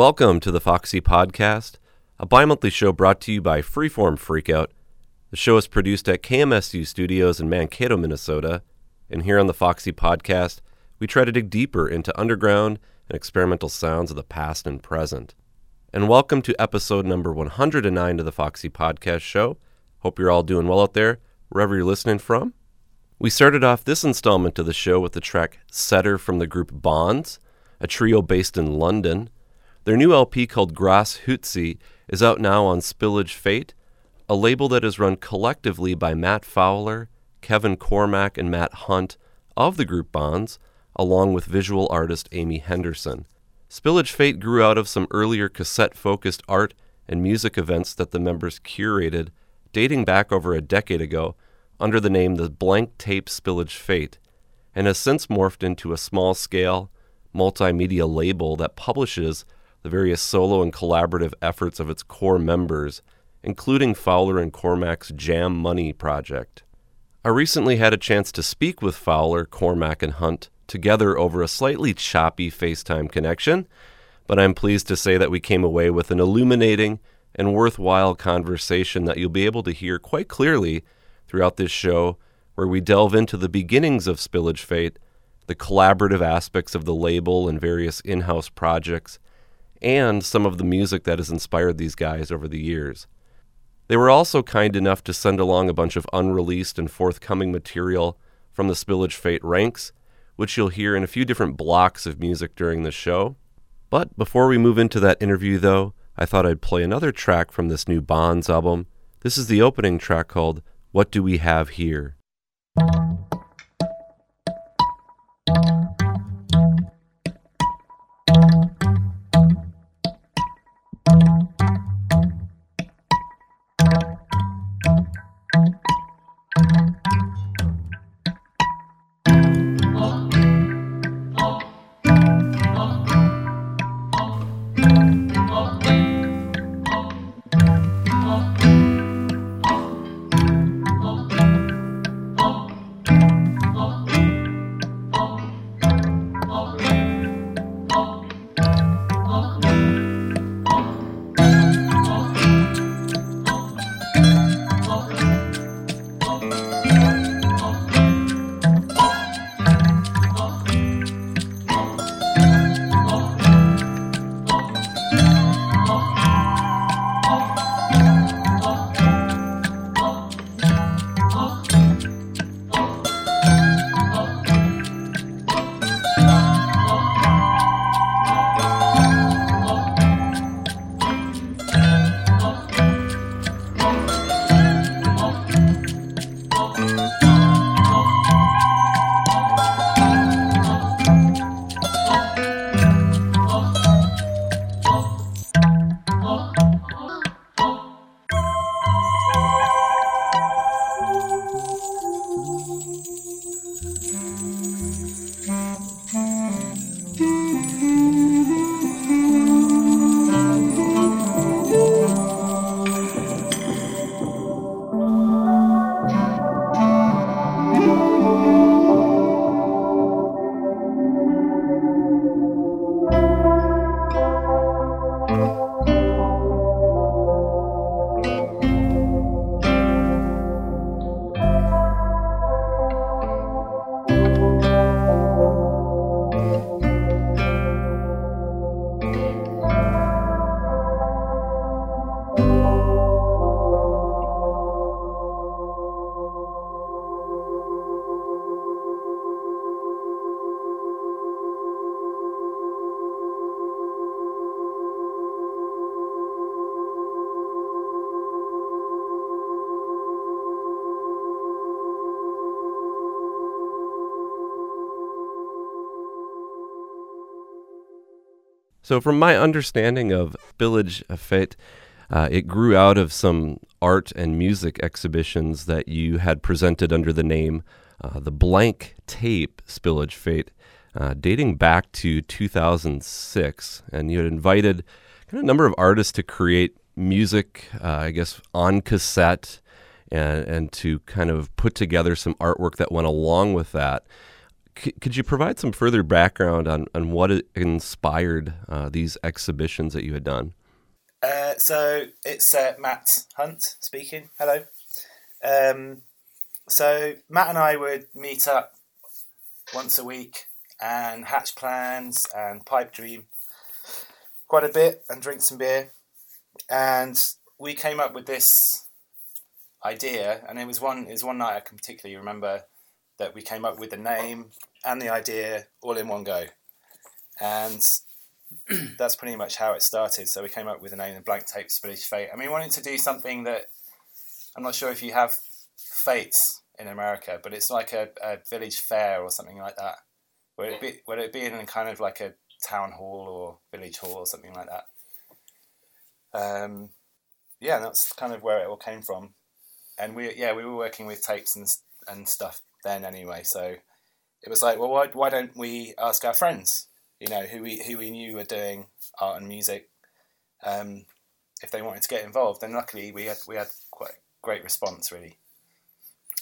Welcome to the Foxy Podcast, a bi monthly show brought to you by Freeform Freakout. The show is produced at KMSU Studios in Mankato, Minnesota, and here on the Foxy Podcast, we try to dig deeper into underground and experimental sounds of the past and present. And welcome to episode number 109 of the Foxy Podcast Show. Hope you're all doing well out there, wherever you're listening from. We started off this installment of the show with the track Setter from the group Bonds, a trio based in London. Their new LP called Grass Hootsie is out now on Spillage Fete, a label that is run collectively by Matt Fowler, Kevin Cormack, and Matt Hunt of the group Bonds, along with visual artist Amy Henderson. Spillage Fete grew out of some earlier cassette focused art and music events that the members curated, dating back over a decade ago, under the name the Blank Tape Spillage Fete, and has since morphed into a small scale, multimedia label that publishes the various solo and collaborative efforts of its core members, including Fowler and Cormack's Jam Money project. I recently had a chance to speak with Fowler, Cormack, and Hunt together over a slightly choppy FaceTime connection, but I'm pleased to say that we came away with an illuminating and worthwhile conversation that you'll be able to hear quite clearly throughout this show, where we delve into the beginnings of Spillage Fete, the collaborative aspects of the label and various in house projects, and some of the music that has inspired these guys over the years. They were also kind enough to send along a bunch of unreleased and forthcoming material from the Spillage Fete ranks, which you'll hear in a few different blocks of music during the show. But before we move into that interview, though, I thought I'd play another track from this new Bonds album. This is the opening track called What Do We Have Here? So, from my understanding of Spillage Fete, uh, it grew out of some art and music exhibitions that you had presented under the name uh, the Blank Tape Spillage Fete, uh, dating back to 2006. And you had invited kind of a number of artists to create music, uh, I guess, on cassette and, and to kind of put together some artwork that went along with that. Could you provide some further background on, on what inspired uh, these exhibitions that you had done? Uh, so it's uh, Matt Hunt speaking. Hello. Um, so Matt and I would meet up once a week and hatch plans and pipe dream quite a bit and drink some beer. And we came up with this idea, and it was one was one night I can particularly remember that we came up with the name and the idea all in one go. And that's pretty much how it started. So we came up with the name, the Blank Tape Spillage Fete. And we wanted to do something that I'm not sure if you have fetes in America, but it's like a, a village fair or something like that. Where it be where it be in kind of like a town hall or village hall or something like that. Um, yeah, that's kind of where it all came from. And we yeah we were working with tapes and and stuff then anyway. So it was like, well, why why don't we ask our friends you know, who we who we knew were doing art and music, um, if they wanted to get involved. And luckily, we had we had quite great response really.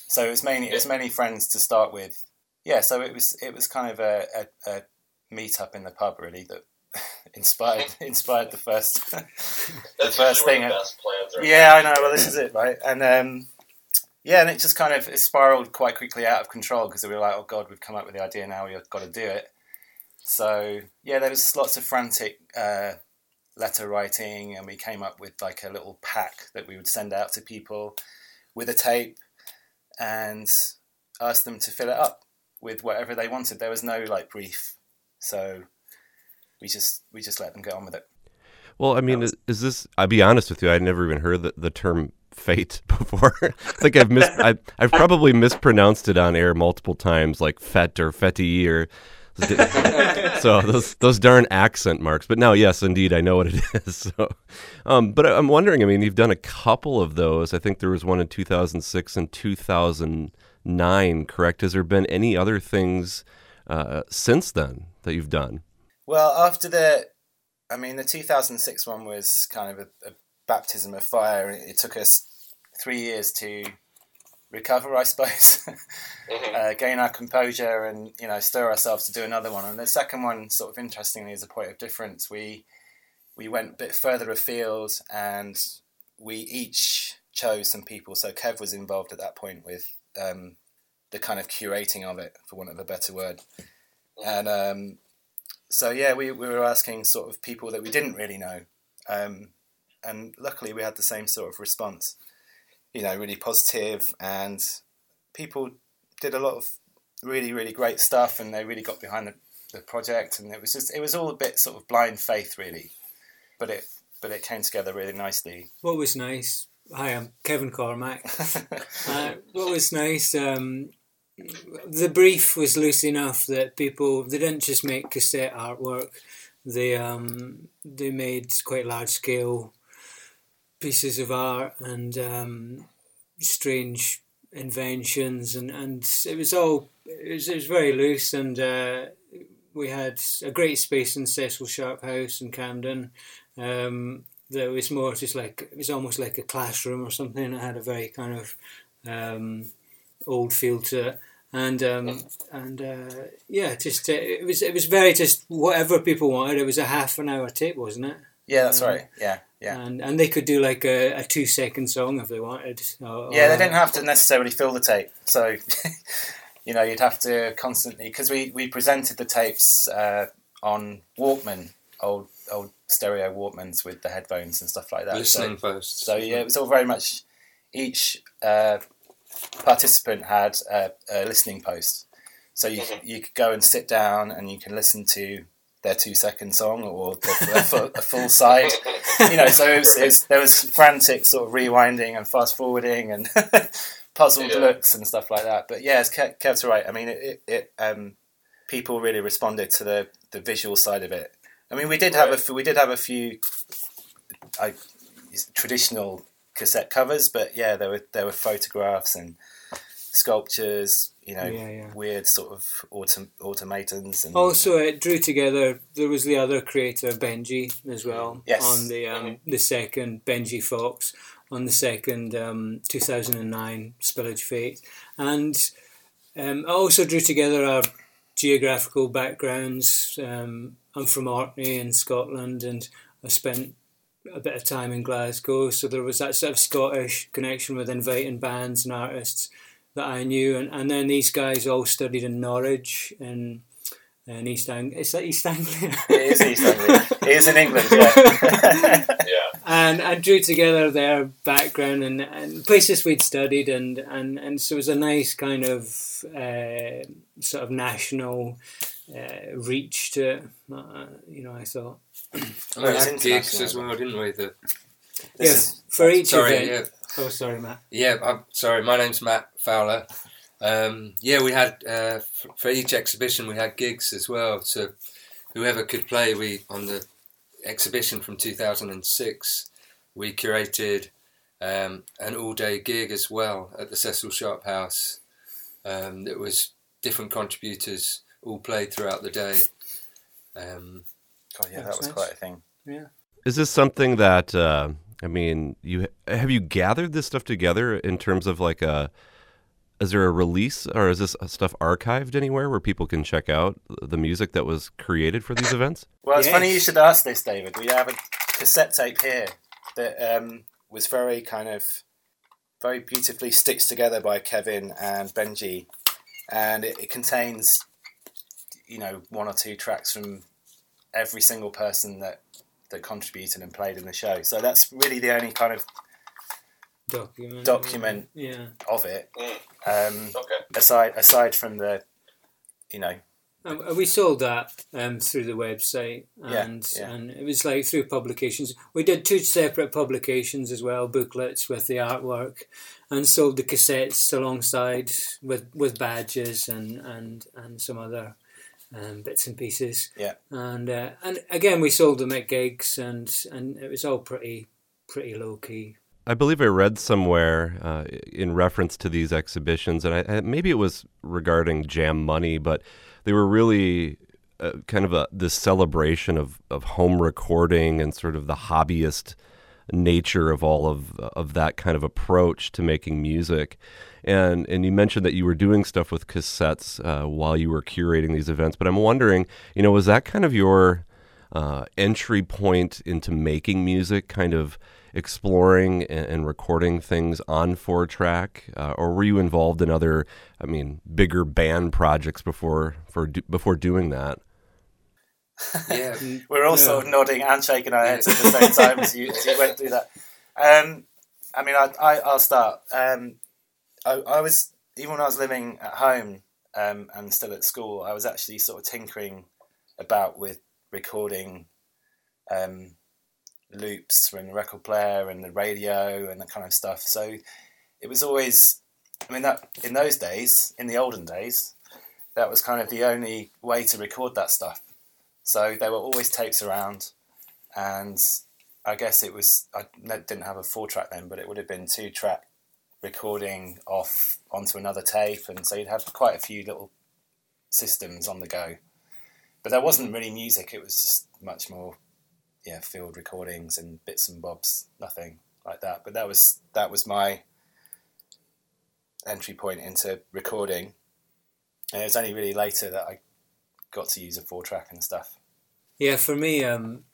So it was mainly it was mainly friends to start with. Yeah, so it was it was kind of a, a, a meet up in the pub really that inspired inspired the first the first thing. Yeah, I know. Well, this is it, right? And um, yeah, and it just kind of it spiraled quite quickly out of control because we were like, oh god, we've come up with the idea now, we've got to do it. So yeah, there was lots of frantic uh, letter writing, and we came up with like a little pack that we would send out to people with a tape and ask them to fill it up with whatever they wanted. There was no like brief, so we just we just let them get on with it. Well, I mean, was... is this? I'll be honest with you. I'd never even heard the, the term fate before. I think I've mis I, I've probably mispronounced it on air multiple times, like fet or fetty or so those those darn accent marks. But now, yes, indeed, I know what it is. So, um, but I'm wondering. I mean, you've done a couple of those. I think there was one in 2006 and 2009. Correct? Has there been any other things uh, since then that you've done? Well, after the, I mean, the 2006 one was kind of a, a baptism of fire. It took us three years to recover, I suppose, mm-hmm. uh, gain our composure, and you know stir ourselves to do another one. And the second one, sort of interestingly, is a point of difference. We we went a bit further afield, and we each chose some people. So Kev was involved at that point with um, the kind of curating of it, for want of a better word. And um, so yeah, we we were asking sort of people that we didn't really know. Um, and luckily, we had the same sort of response you know, really positive, and people did a lot of really, really great stuff, and they really got behind the, the project, and it was just, it was all a bit sort of blind faith, really, but it, but it came together really nicely. What was nice? Hi, I'm Kevin Cormack. uh, what was nice? Um, the brief was loose enough that people they didn't just make cassette artwork; they um, they made quite large scale pieces of art and um, strange inventions, and, and it was all it was, it was very loose, and uh, we had a great space in Cecil Sharp House in Camden. Um, that was more just like it was almost like a classroom or something. It had a very kind of um, old feel to it and um, and uh, yeah, just uh, it was it was very just whatever people wanted. It was a half an hour tape, wasn't it? Yeah, that's um, right. Yeah, yeah. And and they could do like a, a two second song if they wanted. Or, yeah, they didn't have to necessarily fill the tape. So, you know, you'd have to constantly because we we presented the tapes uh, on Walkman, old old stereo Walkmans with the headphones and stuff like that. Listening so, first. So yeah, it was all very much each uh, participant had a, a listening post. So you mm-hmm. you could go and sit down and you can listen to their two second song or a, full, a full side. You know, so it was, it was, there was frantic sort of rewinding and fast forwarding and puzzled yeah. looks and stuff like that. But yeah, Kev, Kev's right. I mean, it, it, it um, people really responded to the, the visual side of it. I mean, we did have a f- we did have a few I, traditional cassette covers, but yeah, there were there were photographs and sculptures. You know, Yeah, yeah. weird sort of autom- automatons and Also, it drew together. There was the other creator, Benji, as well. Yes. On the um, the second Benji Fox on the second um, 2009 Spillage Fete, and um, I also drew together our geographical backgrounds. Um, I'm from Orkney in Scotland, and I spent a bit of time in Glasgow, so there was that sort of Scottish connection with inviting bands and artists that I knew, and, and then these guys all studied in Norwich in in East Anglia. Is that East Anglia? it is East Anglia. It is in England. Yeah. Yeah. and I drew together their background and, and places we'd studied, and, and, and so it was a nice kind of uh, sort of national uh, reach to it. Uh, you know, I thought. And Well, we had gigs as well, didn't we? The, This yeah, is- for each sorry, event. yeah, Oh, sorry, Matt. yeah. I'm sorry. My name's Matt Fowler. Um, yeah, we had uh, for each exhibition we had gigs as well. So whoever could play, we on the exhibition from 2006, we curated um, an all-day gig as well at the Cecil Sharp House. Um, that was different contributors all played throughout the day. Um, God, yeah, that That's was nice. quite a thing. Yeah. Is this something that uh, I mean, you have you gathered this stuff together in terms of like a is there a release or is this stuff archived anywhere where people can check out the music that was created for these events? Well, it's Yes. funny you should ask this, David. We have a cassette tape here that um, was very kind of very beautifully stitched together by Kevin and Benji, and it, it contains, you know, one or two tracks from every single person that that contributed and played in the show. So that's really the only kind of Document. Document. Yeah. of it. Mm. Um, okay. aside aside from the, you know, And and we sold that um, through the website, Yeah, and yeah. and it was like through publications. We did two separate publications as well, booklets with the artwork, and sold the cassettes alongside with with badges and and and some other um, bits and pieces. Yeah. and uh, and again we sold them at gigs, and and it was all pretty pretty low key. I believe I read somewhere uh, in reference to these exhibitions, and I, I- maybe it was regarding Jam Money, but they were really uh, kind of a this celebration of, of home recording and sort of the hobbyist nature of all of of that kind of approach to making music. And and you mentioned that you were doing stuff with cassettes uh, while you were curating these events, but I'm wondering, you know, was that kind of your uh, entry point into making music, kind of exploring and, recording things on four track, uh, or were you involved in other, I mean, bigger band projects before for before doing that? Yeah. We're all sort of nodding and shaking our heads at the same time as you, as you went through that. Um, I mean, I, I, I'll start. Um, I, I was, even when I was living at home um, and still at school, I was actually sort of tinkering about with recording um, loops from the record player and the radio and that kind of stuff. So it was always, I mean, that in those days, in the olden days, that was kind of the only way to record that stuff. So there were always tapes around, and I guess it was I didn't have a four track then, but it would have been two track recording off onto another tape, and so you'd have quite a few little systems on the go. But there wasn't really music; it was just much more, yeah, field recordings and bits and bobs, nothing like that. But that was that was my entry point into recording, and it was only really later that I got to use a four track and stuff. Yeah, for me, um,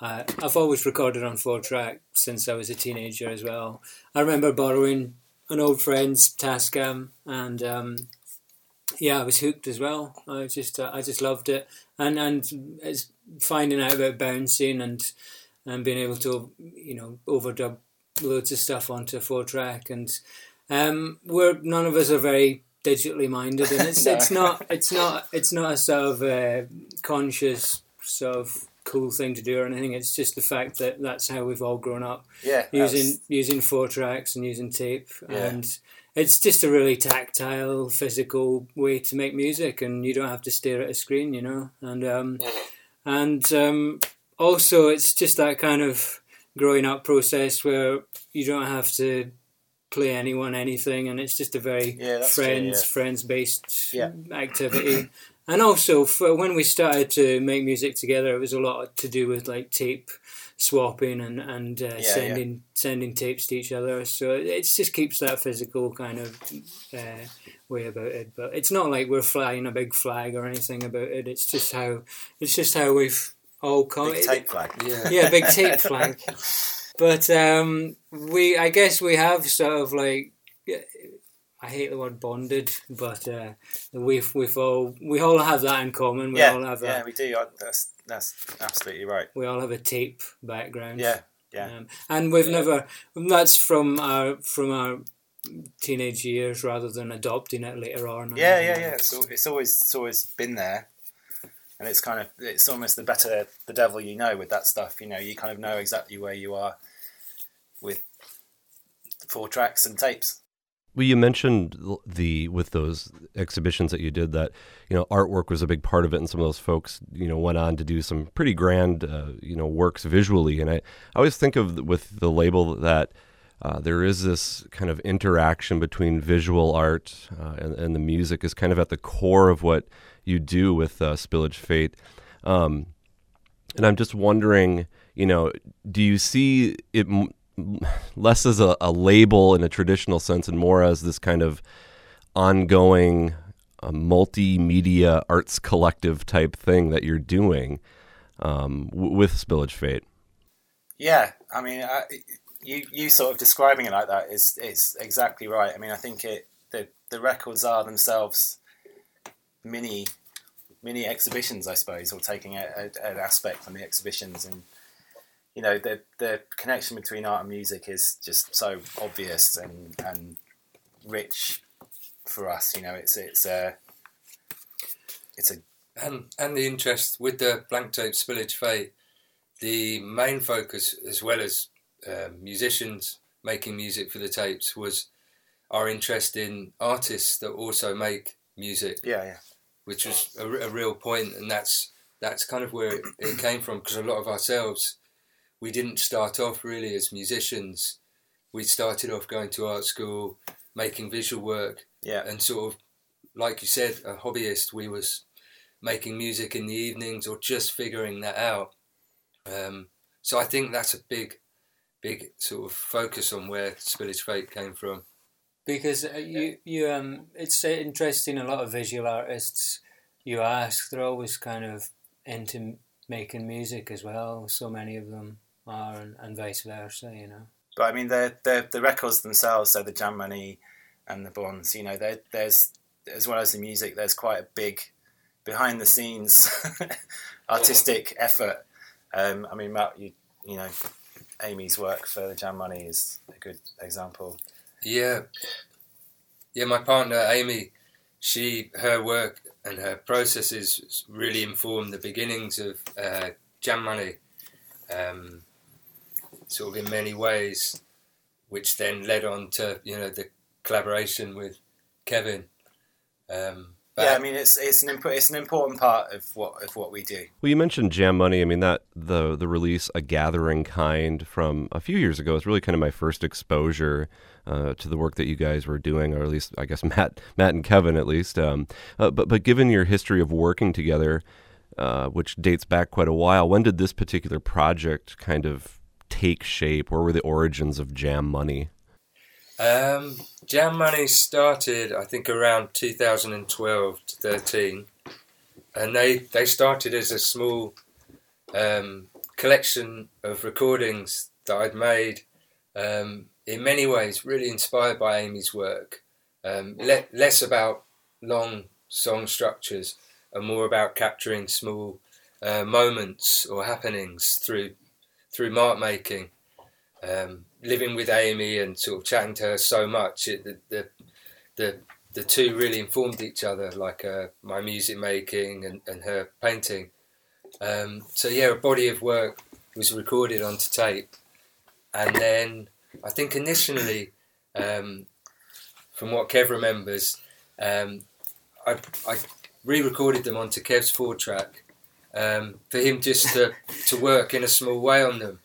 I, I've always recorded on four track since I was a teenager as well. I remember borrowing an old friend's Tascam, and um, yeah, I was hooked as well. I just uh, I just loved it, and and it's finding out about bouncing and and being able to you know overdub loads of stuff onto four track, and um, we're none of us are very digitally minded, and it's No. it's not it's not it's not a sort of uh, conscious sort of cool thing to do or anything. It's just the fact that that's how we've all grown up Yeah, using that's- using four tracks and using tape, Yeah. and it's just a really tactile, physical way to make music, and you don't have to stare at a screen, you know. And um, and um, also it's just that kind of growing up process where you don't have to play anyone anything, and it's just a very Yeah, that's true, friends yeah. friends based Yeah. activity. And also, for when we started to make music together, it was a lot to do with like tape swapping and and uh, yeah. sending sending tapes to each other. So it just keeps that physical kind of uh, way about it. But it's not like we're flying a big flag or anything about it. It's just how it's just how we've all come. Big tape flag. Yeah. Yeah, big tape flag. But um, we, I guess, we have sort of like. I hate the word bonded, but uh, we've we've all we all have that in common. We Yeah, all have yeah, a we do. I- That's that's absolutely right. we all have a tape background. Yeah, yeah. Um, and we've Yeah. never. That's from our from our teenage years rather than adopting it later on. Yeah, yeah, yeah. that. It's, it's always it's always been there, and it's kind of it's almost the better the devil you know with that stuff. You know, you kind of know exactly where you are with four tracks and tapes. Well, you mentioned the with those exhibitions that you did that you know artwork was a big part of it, and some of those folks you know went on to do some pretty grand uh, you know works visually. And I, I always think of with the label that uh, there is this kind of interaction between visual art uh, and, and the music is kind of at the core of what you do with uh, Spillage Fete. Um, and I'm just wondering, you know, do you see it less as a, a label in a traditional sense and more as this kind of ongoing uh, multimedia arts collective type thing that you're doing um, w- with Spillage Fete? Yeah, I mean, I, you you sort of describing it like that is is exactly right. I mean, I think it the the records are themselves mini mini exhibitions, I suppose, or taking a, a, an aspect from the exhibitions, and you know, the the connection between art and music is just so obvious and and rich for us. You know, it's it's a it's a and and the interest with the blank tape spillage fete the main focus as well as um, musicians making music for the tapes was our interest in artists that also make music yeah yeah which was a, a real point and that's that's kind of where it, it came from because a lot of ourselves we didn't start off really as musicians. We started off going to art school making visual work. Yeah. And sort of like you said a hobbyist we was making music in the evenings or just figuring that out. Um, so i think that's a big big sort of focus on where spillage fete came from. Because uh, you you um it's uh, interesting a lot of visual artists you ask they're always kind of into making music as well so many of them are and, and vice versa you know But I mean, the the the records themselves, so the Jam Money and the Bonds, you know, there's as well as the music, there's quite a big behind the scenes artistic effort. Um, I mean, Matt, you you know, Amy's work for the Jam Money is a good example. Yeah, yeah. My partner Amy, she her work and her processes really informed the beginnings of uh, Jam Money, um, sort of in many ways, which then led on to you know the collaboration with Kevin. Um, but yeah, I mean, it's it's an imp- it's an important part of what of what we do. Well, you mentioned Jam Money. I mean that the the release A Gathering Kind from a few years ago was really kind of my first exposure uh, to the work that you guys were doing, or at least I guess Matt Matt and Kevin at least. Um, uh, but but given your history of working together, uh, which dates back quite a while, when did this particular project kind of take shape? Where were the origins of Jam Money? Um, Jam Money started, I think, around 2012 to 13, and they they started as a small um, collection of recordings that I'd made. Um, in many ways, really inspired by Amy's work. Um, le- less about long song structures and more about capturing small uh, moments or happenings through through mark making um, living with Amy and sort of chatting to her so much, it, the, the the the two really informed each other, like uh, my music making and, and her painting. Um, so yeah, a body of work was recorded onto tape, and then I think initially, um, from what Kev remembers, um, I, I re-recorded them onto Kev's four track, um, for him just to, to work in a small way on them.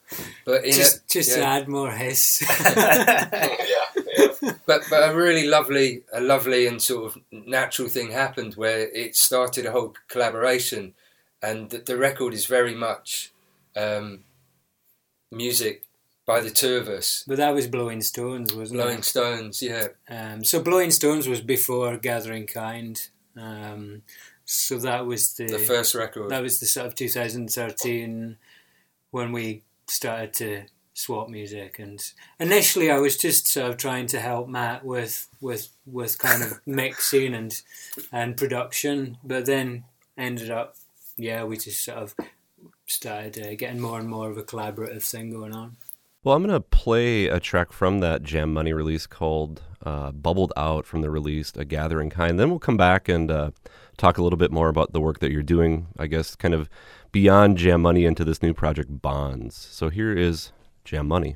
But in Just, a, just to add more hiss. yeah, yeah. but but a really lovely a lovely and sort of natural thing happened where it started a whole collaboration and the, the record is very much um, music by the two of us but that was Blowing Stones, wasn't blowing it? stones yeah Um, so Blowing Stones was before Gathering Kind. Um, so that was the, the first record. that was the sort of 2013 when we started to swap music. And initially I was just sort of trying to help Matt with with with kind of mixing and and production. But then ended up yeah we just sort of started uh, getting more and more of a collaborative thing going on. Well, I'm going to play a track from that Jam Money release called uh, Bubbled Out from the release A Gathering Kind. Then we'll come back and uh, talk a little bit more about the work that you're doing, I guess, kind of beyond Jam Money into this new project, Bonds. So here is Jam Money.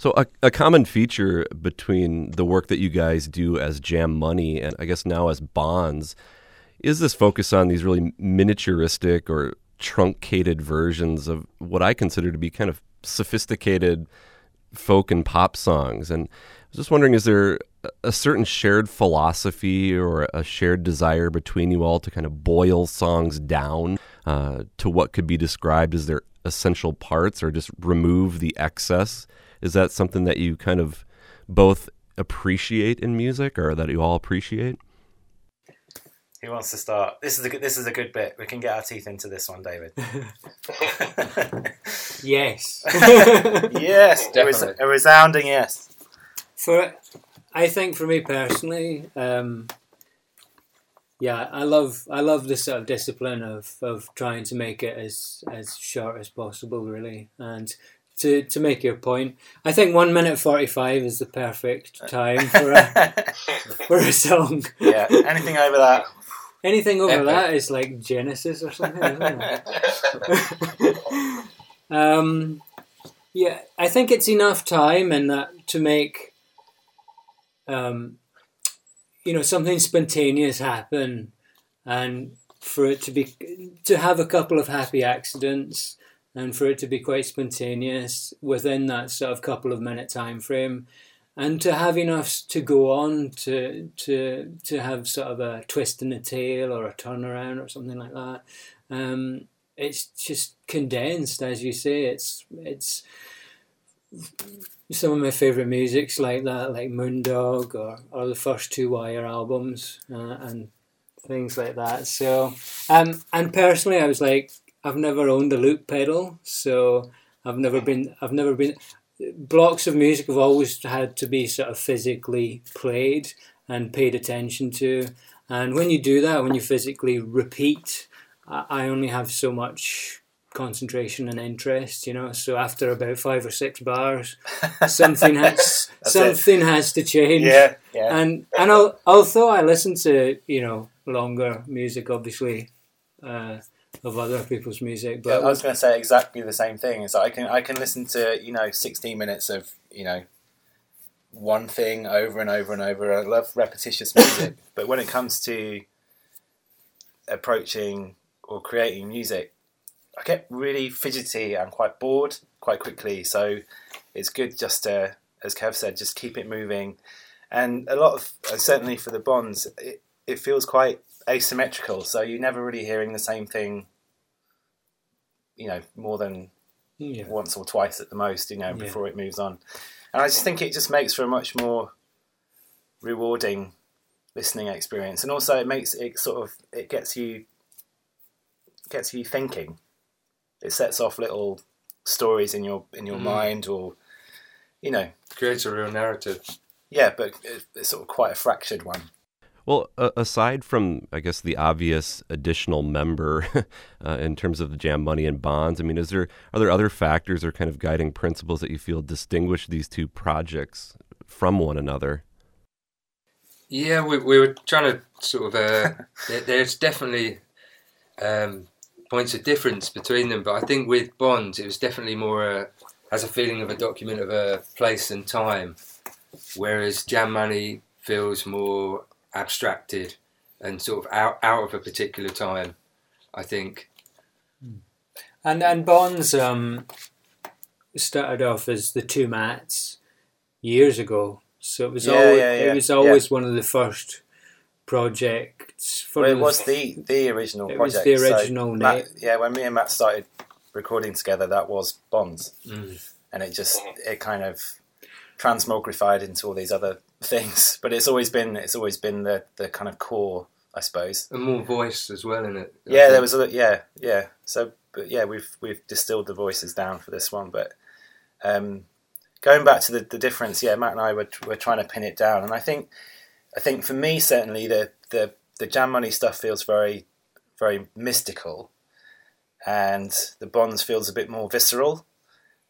So, a, a common feature between the work that you guys do as Jam Money and I guess now as Bonds is this focus on these really miniaturistic or truncated versions of what I consider to be kind of sophisticated folk and pop songs. And I was just wondering, is there a certain shared philosophy or a shared desire between you all to kind of boil songs down uh, to what could be described as their essential parts or just remove the excess? Is that something that you kind of both appreciate in music or that you all appreciate? Who wants to start? This is a good, this is a good bit. We can get our teeth into this one, David. yes. yes, a, res- Definitely. a resounding yes. for I think for me personally, um, yeah, I love I love the sort of discipline of, of trying to make it as as short as possible, really, and to, to make your point. I think one minute forty five is the perfect time for a for a song. Yeah, anything over that. Anything over Epic. that is like Genesis or something. Isn't it? um, yeah, I think it's enough time and that to make, um, you know, something spontaneous happen, and for it to be to have a couple of happy accidents, and for it to be quite spontaneous within that sort of couple of minute time frame. And to have enough to go on to to to have sort of a twist in the tail or a turnaround or something like that, um, it's just condensed, as you say. It's it's some of my favorite music's like that, like Moondog or, or the first two Wire albums uh, and things like that. So, um, and personally, I was like, I've never owned a loop pedal, so I've never been, I've never been. Blocks of music have always had to be sort of physically played and paid attention to, and when you do that, when you physically repeat, I only have so much concentration and interest, you know. So after about five or six bars, something has something has to change. Yeah, yeah. And and al- although I listen to you know longer music, obviously, uh, of other people's music, Yeah, but I was going to say exactly the same thing. Is that I can I can listen to you know sixteen minutes of you know one thing over and over and over. I love repetitious music, but when it comes to approaching or creating music, I get really fidgety and quite bored quite quickly. So it's good just to, as Kev said, just keep it moving. And a lot of, uh, certainly for the bonds, it, it feels quite asymmetrical. So you're never really hearing the same thing you know more than yeah, once or twice at the most you know Yeah. before it moves on and i just think it just makes for a much more rewarding listening experience and also it makes it sort of it gets you gets you thinking it sets off little stories in your in your Mm. mind or you know Creates a real narrative. yeah but it's sort of quite a fractured one Well, uh, aside from, I guess, the obvious additional member uh, in terms of the Jam Money and Bonds, I mean, is there are there other factors or kind of guiding principles that you feel distinguish these two projects from one another? Yeah, we, we were trying to sort of. Uh, there, there's definitely um, points of difference between them, but I think with Bonds, it was definitely more uh, has a feeling of a document of a place and time, whereas Jam Money feels more abstracted and sort of out out of a particular time. I think. and and Bonds um, started off as the two mats years ago, so it was Yeah, always yeah, yeah, it was always one of the first projects. For well, it was the the original It was project the so original Matt- yeah when me and matt started recording together that was bonds Mm. and it just it kind of transmogrified into all these other things. But it's always been it's always been the the kind of core, I suppose. And more voice as well in it. I Yeah, there was a yeah yeah. So but yeah, we've we've distilled the voices down for this one, but um, going back to the, the difference, yeah, Matt and I were were trying to pin it down, and I think I think for me certainly the the the Jam Money stuff feels very very mystical, and the Bonds feels a bit more visceral.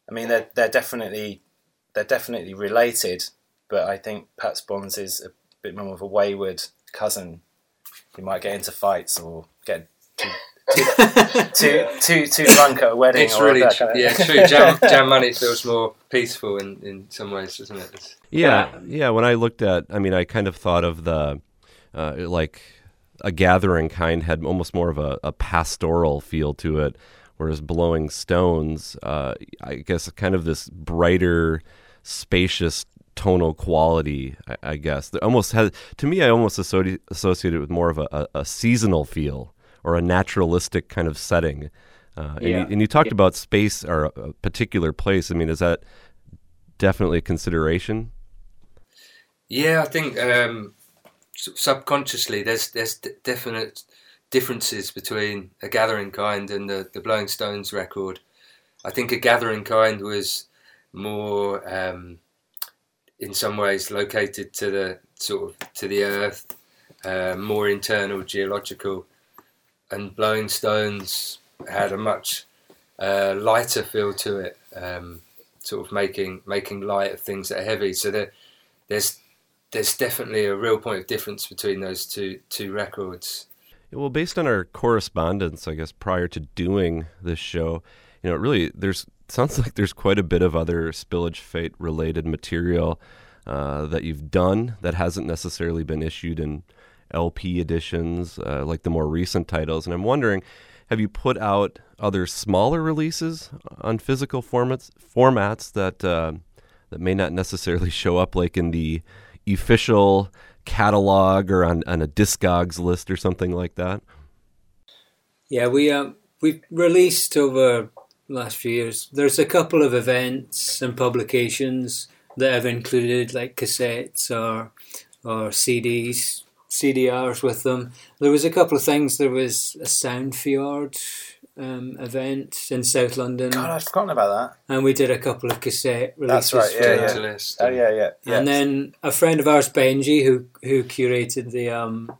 I mean, they're they're definitely they're definitely related, but I think Pat's Bonds is a bit more of a wayward cousin who might get into fights or get too too too too drunk at a wedding. It's or really that tr- kind of- yeah true. Jam, jam money feels more peaceful in, in some ways, doesn't it? It's- Yeah, yeah. When I looked at, I mean, I kind of thought of the uh, like a gathering kind had almost more of a, a pastoral feel to it, whereas Blowing Stones, uh, I guess, kind of this brighter, spacious tonal quality. I, I guess that almost has to me. I almost associate associate it with more of a, a, a seasonal feel or a naturalistic kind of setting. Uh, and, Yeah. you, and you talked about space or a, a particular place. I mean, is that definitely a consideration? Yeah, I think um, subconsciously there's there's d- definite differences between a Gathering Kind and the the Blowing Stones record. I think a Gathering Kind was more um, in some ways located to the sort of to the earth, uh, more internal geological, and Blowing Stones had a much uh, lighter feel to it, um, sort of making making light of things that are heavy. So there, there's there's definitely a real point of difference between those two two records. Well, based on our correspondence, I guess prior to doing this show, you know, really, there's sounds like there's quite a bit of other Spillage Fete related material uh, that you've done that hasn't necessarily been issued in LP editions, uh, like the more recent titles. And I'm wondering, have you put out other smaller releases on physical formats formats that uh, that may not necessarily show up like in the official catalog or on, on a Discogs list or something like that? Yeah, we um we've released over last few years. There's a couple of events and publications that have included like cassettes or or CDs, CDRs with them. There was a couple of things. There was a Soundfjord um, event in South London, God, I'd forgotten about that. and we did a couple of cassette releases. That's right, yeah, yeah. that. Gentlest. Oh yeah, yeah. yeah. And then a friend of ours, Benji, who who curated the um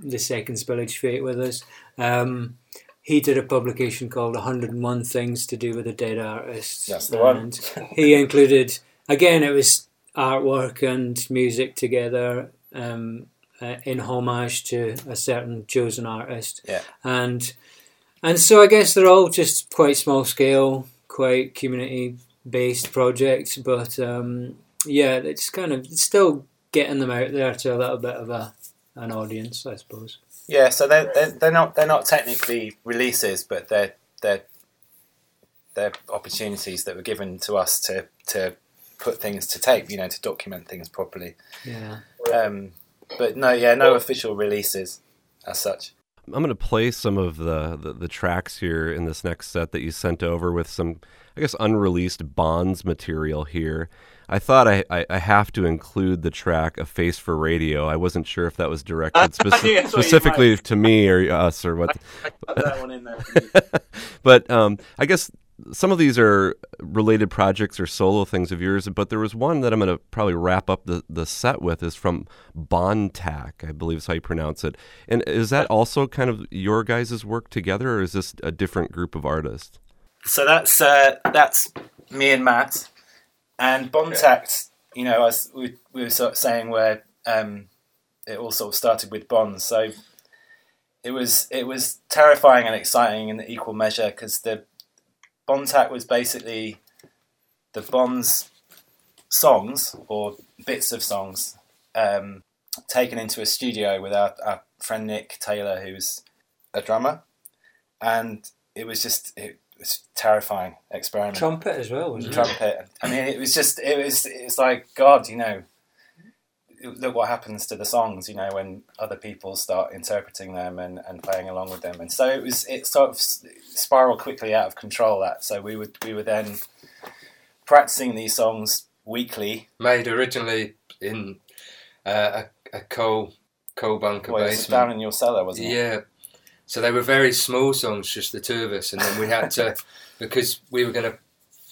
the second Spillage Fete with us, um, he did a publication called 101 Things to Do with a Dead Artist. That's the one. He included again, it was artwork and music together. Um, uh, in homage to a certain chosen artist, Yeah. and and so I guess they're all just quite small scale, quite community based projects, but um, yeah, it's kind of it's still getting them out there to a little bit of a an audience, I suppose. Yeah, so they're, they're they're not they're not technically releases, but they're they're they're opportunities that were given to us to to put things to tape, you know, to document things properly. Yeah. Um, but no, yeah, no official releases as such. I'm going to play some of the, the, the tracks here in this next set that you sent over with some, I guess, unreleased Bonds material here. I thought I, I, I have to include the track "A Face for Radio." I wasn't sure if that was directed speci- Yeah, I specifically to me or us or what. Put that one in there. but um, I guess some of these are related projects or solo things of yours. But there was one that I'm going to probably wrap up the, the set with is from Bontac, I believe is how you pronounce it. And is that also kind of your guys' work together, or is this a different group of artists? So that's uh, that's me and Matt, and Bontact. You know, as we, we were sort of saying, where um, it all sort of started with bonds. So it was it was terrifying and exciting in equal measure because the Bontact was basically the Bonds songs or bits of songs um, taken into a studio with our, our friend Nick Taylor, who's a drummer, and it was just it was a terrifying experiment. Trumpet as well, wasn't it? Trumpet. I mean, it was just it was it's like God, you know. Look what happens to the songs, you know, when other people start interpreting them and, and playing along with them, and so it was. It sort of spiraled quickly out of control. That so we would we were then practicing these songs weekly. Made originally in uh, a, a coal coal bunker Well, it was basement. down in your cellar, wasn't it? Yeah. So they were very small songs, just the two of us, and then we had to because we were going to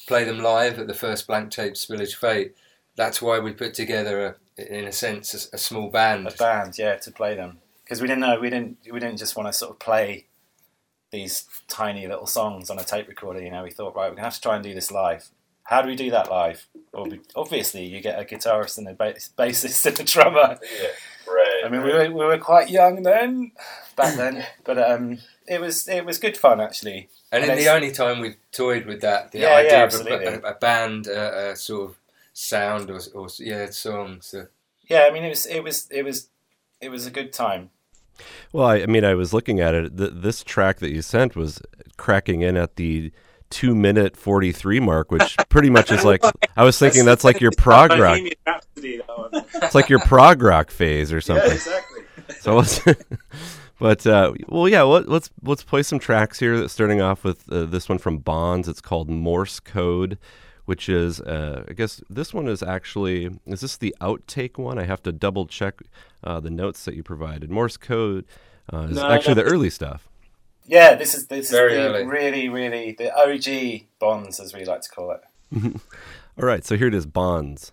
play them live at the first Blank Tape Spillage Fete. That's why we put together, a, in a sense, a, a small band. a band, yeah, to play them because we didn't know we didn't we didn't just want to sort of play these tiny little songs on a tape recorder. You know, we thought right, we're gonna have to try and do this live. How do we do that live? Well, obviously, you get a guitarist and a bass, bassist and a drummer. Yeah, right. I mean, we were, we were quite young then, back then, but um, it was it was good fun actually. And, And in the only time we've toyed with that, the Yeah, idea yeah, of a, a, a band, uh, a sort of sound or, or yeah, songs. Uh, Yeah, I mean, it was it was it was it was a good time. Well, I, I mean, I was looking at it. Th- this track that you sent was cracking in at the two minute forty three mark, which pretty much is like I was thinking that's like your prog rock. Bohemian Rhapsody, that one. It's like your prog rock phase or yeah, something. exactly. So let's, but uh, well, yeah. Let, let's let's play some tracks here. Starting off with uh, this one from Bonds. It's called Morse Code, which is uh, I guess this one is actually is this the outtake one? I have to double check uh, the notes that you provided. Morse Code uh, is No, actually the early stuff. Yeah, this is this is the early. really really the OG Bonds as we like to call it. All right, so here it is, Bonds.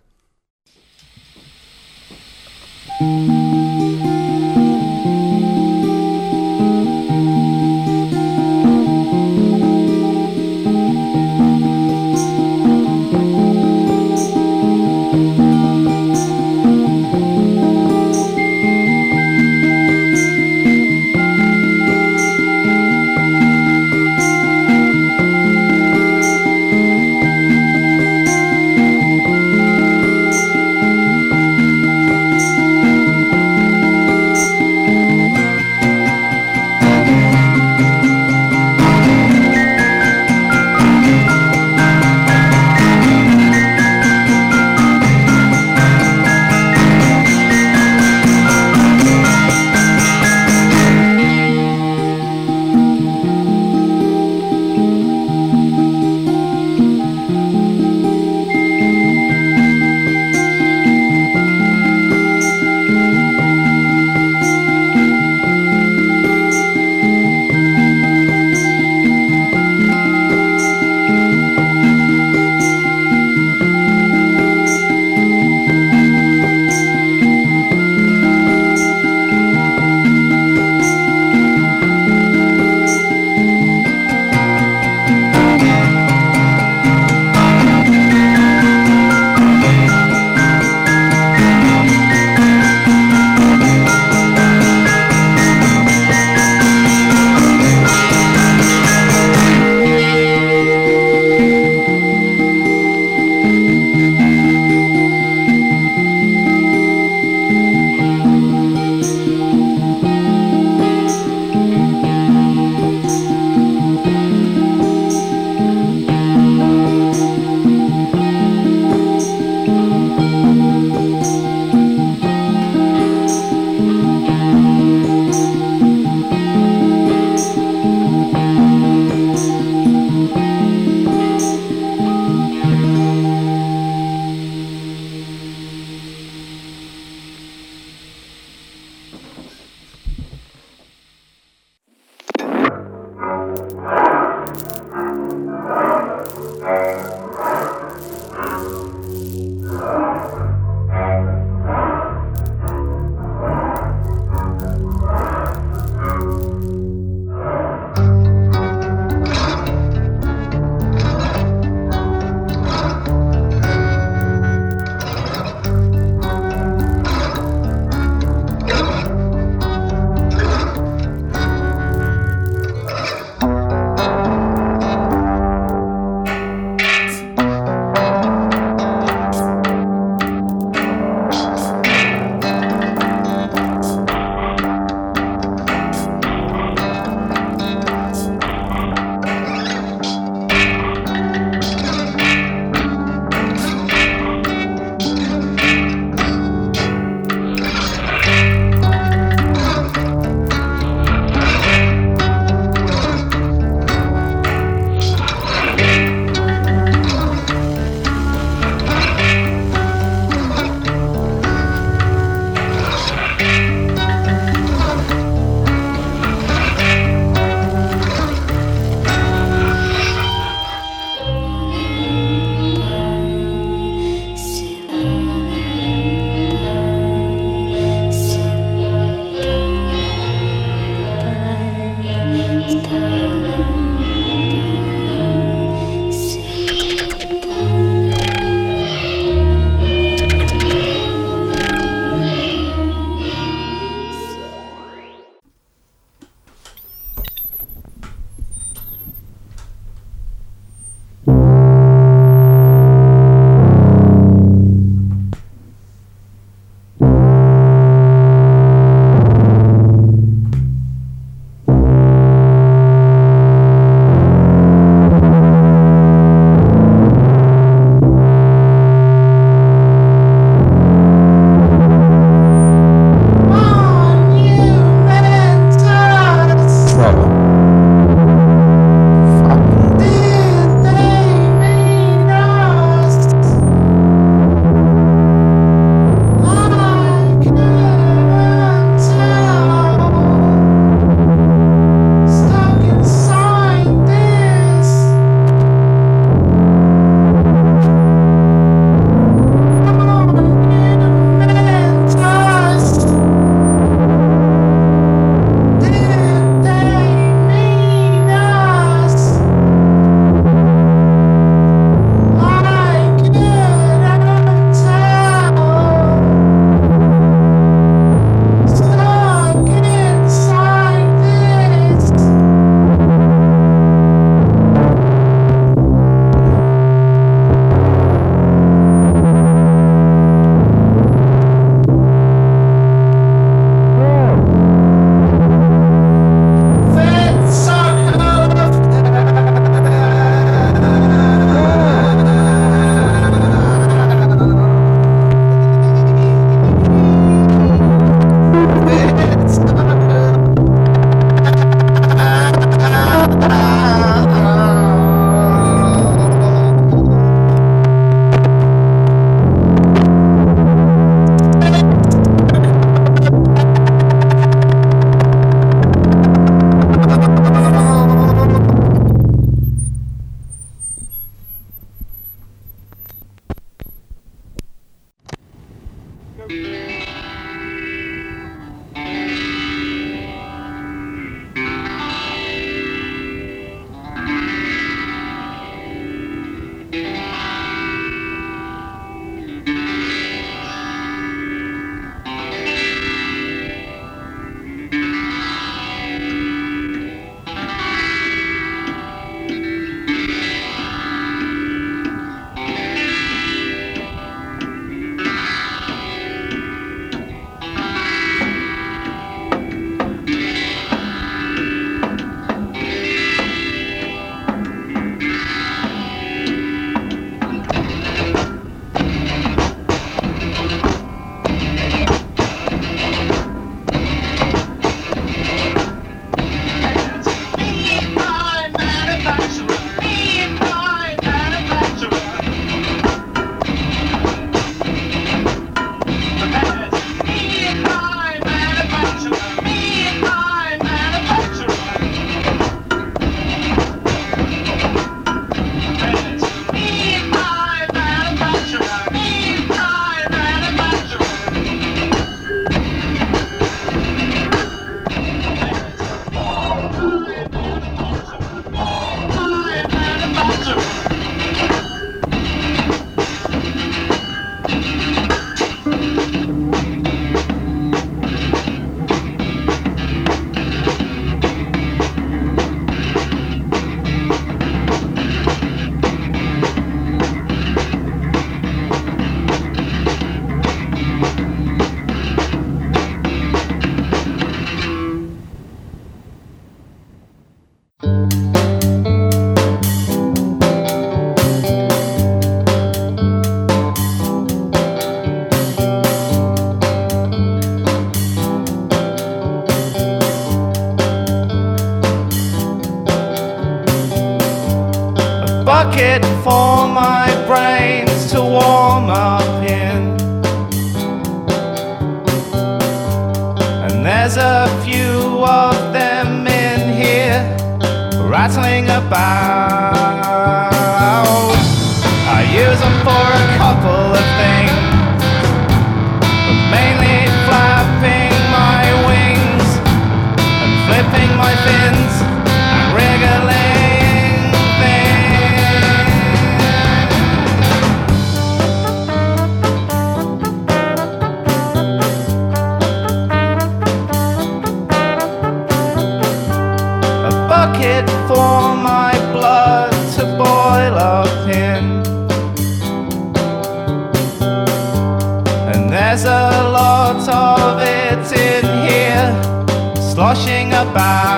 There's a lot of it in here, sloshing about.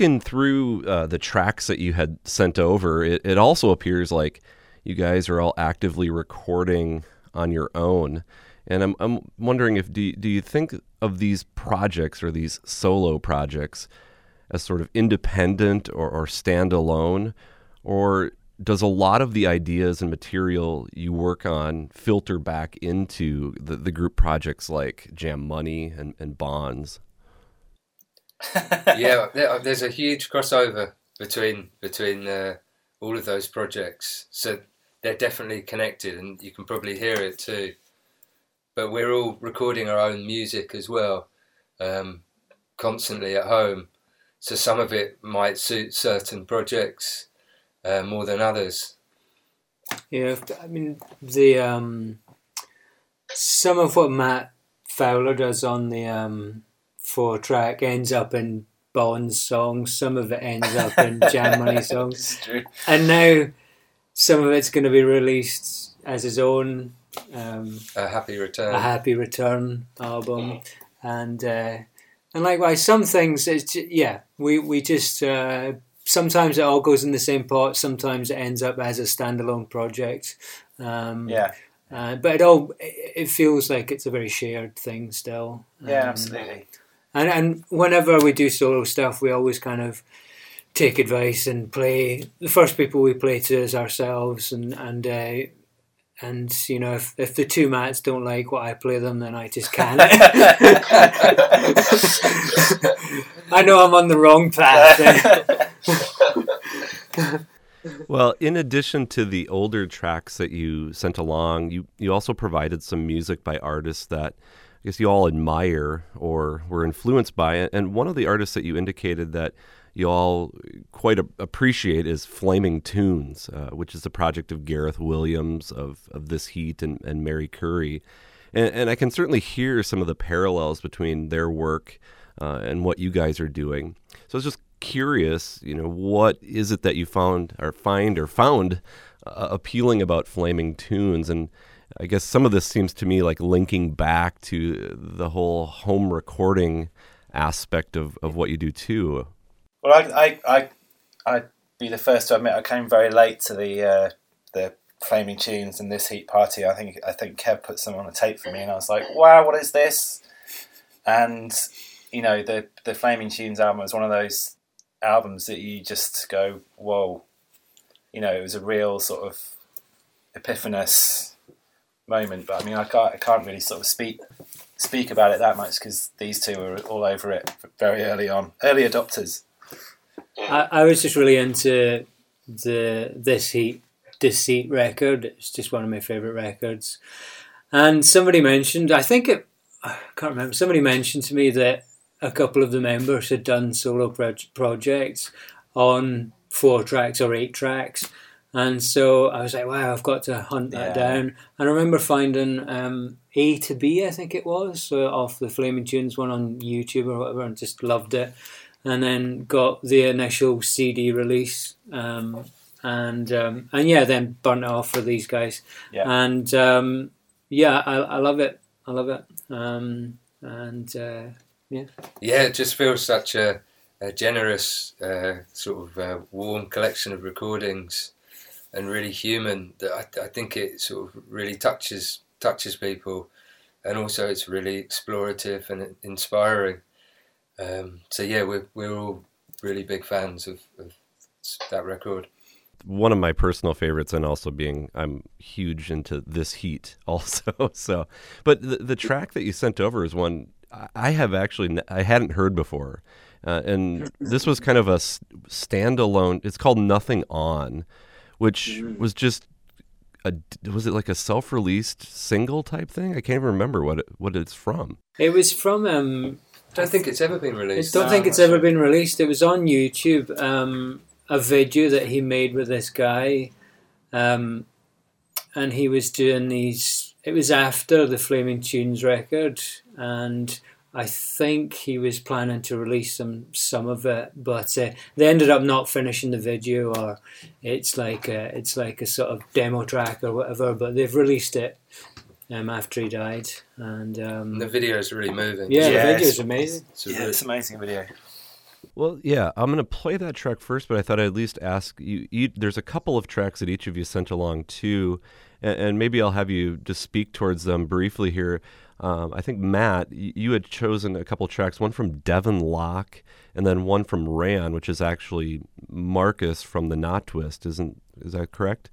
Looking through uh, the tracks that you had sent over, it, it also appears like you guys are all actively recording on your own. And I'm, I'm wondering if do, you- do you think of these projects or these solo projects as sort of independent or, or standalone? Or does a lot of the ideas and material you work on filter back into the, the group projects like Jam Money and, and Bonds? Yeah, there's a huge crossover between between uh, all of those projects. So they're definitely connected, and you can probably hear it too. But we're all recording our own music as well, um, constantly at home. So some of it might suit certain projects uh, more than others. Yeah, I mean the um, some of what Matt Fowler does on the um, four track ends up in Bond's songs. Some of it ends up in Jam Money songs, true. and now some of it's going to be released as his own um, A happy return. a Happy Return album, and uh, and likewise some things. It's ju- yeah, we we just. Uh, Sometimes it all goes in the same pot. Sometimes it ends up as a standalone project. Um, Yeah, uh, but it all it it feels like it's a very shared thing still. yeah, Um, absolutely. And and whenever we do solo stuff, we always kind of take advice and play. The first people we play to is ourselves, and and uh, and you know if if the two mats don't like what I play them, then I just can't. I know I'm on the wrong path. Well, in addition to the older tracks that you sent along, you, you also provided some music by artists that I guess you all admire or were influenced by. And one of the artists that you indicated that you all quite a- appreciate is Flaming Tunes, uh, which is the project of Gareth Williams of, of This Heat and, and Mary Currie. And, and I can certainly hear some of the parallels between their work uh, and what you guys are doing. So I was just curious, you know, what is it that you found or find or found uh, appealing about Flaming Tunes? And I guess some of this seems to me like linking back to the whole home recording aspect of, of what you do too. Well, I, I, I, I'd be the first to admit I came very late to the uh, the flaming tunes and this heat party. I think I think Kev put some on a tape for me, and I was like, "Wow, what is this?" and you know the the Flaming Tunes album was one of those albums that you just go, whoa, you know, it was a real sort of epiphanous moment. But I mean, I can't I can't really sort of speak speak about it that much because these two were all over it very early on, early adopters. I, I was just really into the this heat deceit record. It's just one of my favorite records. And somebody mentioned, I think it, I can't remember. Somebody mentioned to me that a couple of the members had done solo pro- projects on four tracks or eight tracks. And so I was like, wow, I've got to hunt that Yeah. down. And I remember finding um, A to B, I think it was, so off the Flaming Tunes one on YouTube or whatever, and just loved it. And then got the initial CD release, um, and um, and yeah, then burnt it off for these guys. Yeah. And um, yeah, I, I love it. I love it. Um, and uh, Yeah, it just feels such a, a generous, uh, sort of uh, warm collection of recordings, and really human. That I, I think it sort of really touches touches people, and also it's really explorative and inspiring. Um, so yeah, we're we're all really big fans of, of that record. one of my personal favorites and also being I'm huge into this heat also so but the, the track that you sent over is one I- have actually I hadn't heard before uh, and this was kind of a standalone it's called Nothing On which was just a was it like a self-released single type thing I can't even remember what it, what it's from it was from. Um, I don't think it's ever been released. I don't No, think it's not ever sure. been released. It was on YouTube. Um, a video that he made with this guy, um, and he was doing these. It was after the Flaming Tunes record, and I think he was planning to release some some of it, but uh, they ended up not finishing the video, or it's like a, it's like a sort of demo track or whatever. But they've released it um, after he died, and um, And the video is really moving. yeah, Yeah, the video is amazing. It's Yeah, really- it's an amazing video. Well, yeah, I'm going to play that track first, but I thought I'd at least ask you, you. There's a couple of tracks that each of you sent along too, and, and maybe I'll have you just speak towards them briefly here. Um, I think Matt, you had chosen a couple tracks, one from Devon Locke, and then one from Rayon, which is actually Marcus from the Notwist. Isn't is that correct?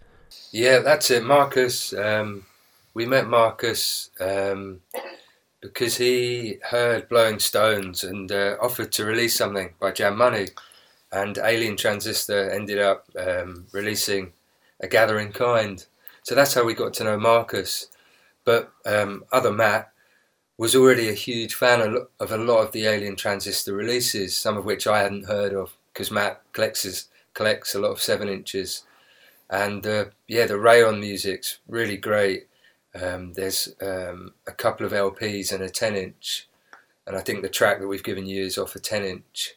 Yeah, that's it. Marcus, um, we met Marcus um, because he heard Blowing Stones and uh, offered to release something by Jam Money. And Alien Transistor ended up um, releasing A Gathering Kind. So that's how we got to know Marcus. But um, other Matt was already a huge fan of, a lot of the Alien Transistor releases, some of which I hadn't heard of because Matt collects, collects a lot of 7 inches and uh, yeah, the Rayon music's really great. Um, there's um, a couple of LPs and a 10 inch, and I think the track that we've given you is off a 10 inch.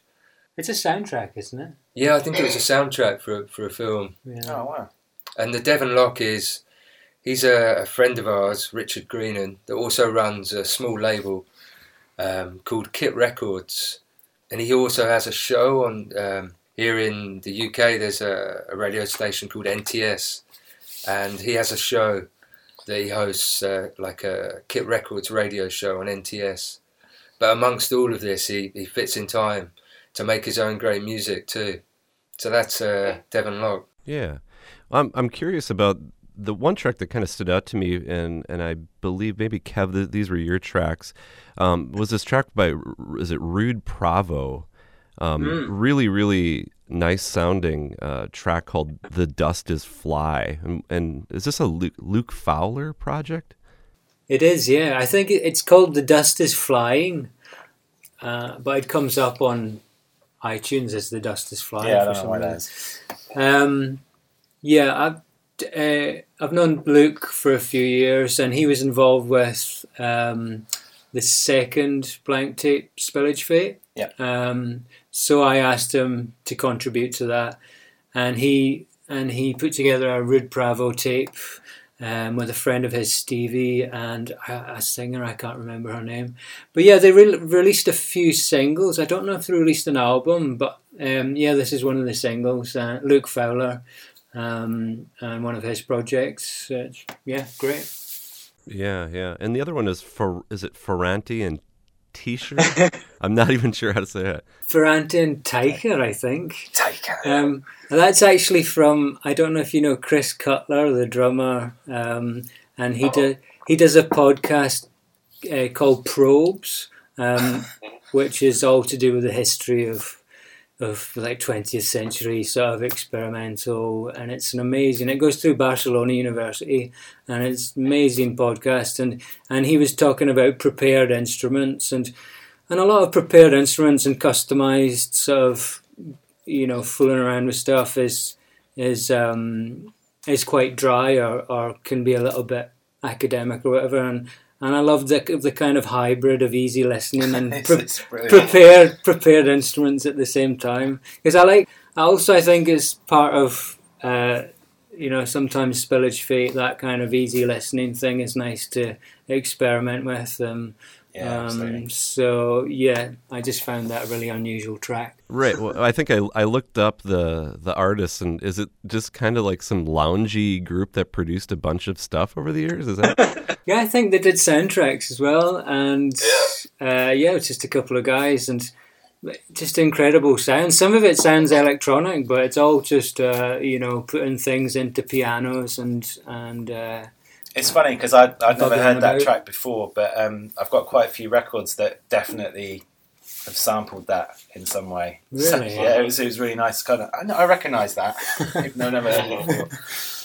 It's a soundtrack, isn't it? Yeah, I think it was a soundtrack for a, for a film. Yeah. Oh wow! And the Devon Lock is he's a, a friend of ours, Richard Greenan, that also runs a small label um, called Kit Records, and he also has a show on um, here in the UK. There's a, a radio station called NTS, and he has a show that he hosts, uh, like a Kit Records radio show on NTS. But amongst all of this, he, he fits in time to make his own great music too. So that's uh, Devon Lock. Yeah, I'm I'm curious about the one track that kind of stood out to me, and and I believe maybe Kev, th- these were your tracks. Um, was this track by is it Rude Pravo? Um, Really, really nice sounding uh, track called "The Dust Is Fly." And, and is this a Luke, Luke Fowler project? It is, yeah. I think it's called The Dust is Flying, uh, but it comes up on iTunes as The Dust is Flying. Yeah, I don't know some why that reason. is. Um, yeah, I've uh, I've known Luke for a few years, and he was involved with um, the second blank tape spillage fete. Yeah. Um, so I asked him to contribute to that, and he and he put together a Rude Pravo tape um, with a friend of his, Stevie, and a, a singer I can't remember her name. But yeah, they re- released a few singles. I don't know if they released an album, but um, yeah, this is one of the singles. Uh, Luke Fowler, um, and one of his projects. Uh, yeah, great. Yeah, yeah. And the other one is for is it Ferrante and Teicher. I'm not even sure how to say that. it. Ferrantin Tiker, I think. Taker. Um, that's actually from I don't know if you know Chris Cutler, the drummer, um, and he do, he does a podcast uh, called Probes, um, which is all to do with the history of of like 20th century sort of experimental and it's an amazing it goes through barcelona university and it's amazing podcast and and he was talking about prepared instruments and and a lot of prepared instruments and customized sort of you know fooling around with stuff is is um is quite dry or, or can be a little bit academic or whatever and and I love the the kind of hybrid of easy listening and It's- pre- it's prepared prepared instruments at the same time because I like I also I think it's part of uh, you know sometimes spillage fete that kind of easy listening thing is nice to experiment with um, Yeah, um, so yeah I just found that a really unusual track Right. Well, I think I I looked up the the artists, and is it just kind of like some loungy group that produced a bunch of stuff over the years? Is that yeah I think they did soundtracks as well and uh, yeah it's just a couple of guys and just incredible sound some of it sounds electronic but it's all just uh, you know putting things into pianos and and uh, It's funny because I'd, I'd never heard that track before, but um, I've got quite a few records that definitely have sampled that in some way. So, Really? yeah, it was, it was really nice. Kind of, I, I recognise that, even though I never heard it before.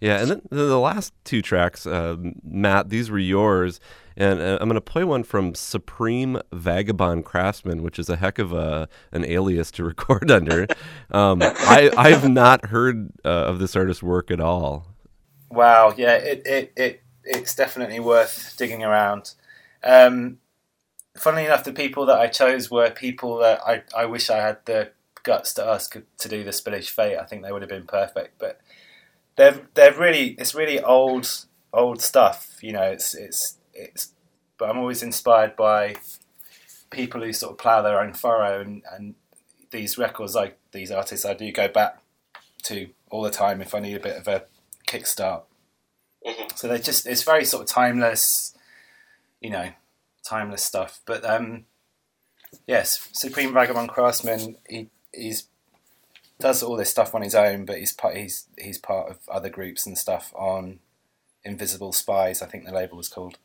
yeah? And then the last two tracks, um, Matt, these were yours, and uh, I'm going to play one from Supreme Vagabond Craftsman, which is a heck of a an alias to record under. Um, I I've not heard uh, of this artist's work at all. Wow, yeah, it, it, it it's definitely worth digging around. Um, funnily enough, the people that I chose were people that I, I wish I had the guts to ask to do the Spillage Fete. I think they would have been perfect, but they're they're really it's really old old stuff. You know, it's it's it's. But I'm always inspired by people who sort of plough their own furrow, and, and these records, like these artists, I do go back to all the time if I need a bit of a kickstart. So they're just it's very sort of timeless, you know, timeless stuff. But um, yes, Supreme Vagabond Craftsman, he he's does all this stuff on his own, but he's part he's he's part of other groups and stuff on Invisible Spies. I think the label was called.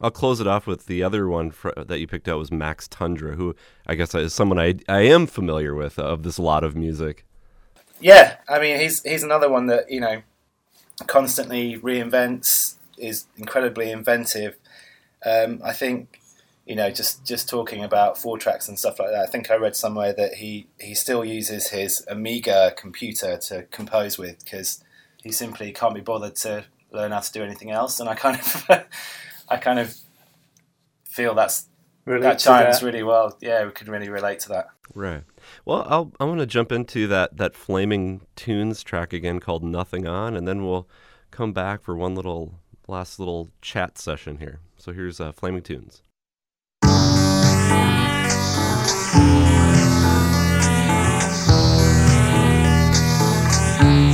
I'll close it off with the other one fr- that you picked out was Max Tundra, who I guess is someone I I am familiar with of this lot of music. Yeah, I mean he's he's another one that you know constantly reinvents, is incredibly inventive. Um, I think you know just just talking about four tracks and stuff like that. I think I read somewhere that he he still uses his Amiga computer to compose with because he simply can't be bothered to learn how to do anything else. And I kind of I kind of feel that's relate that to chimes that. really well. Yeah, we can really relate to that. Right. Well, I'll, I want to jump into that that flaming tunes track again called "Nothing On," and then we'll come back for one little last little chat session here. So here's uh, flaming tunes. When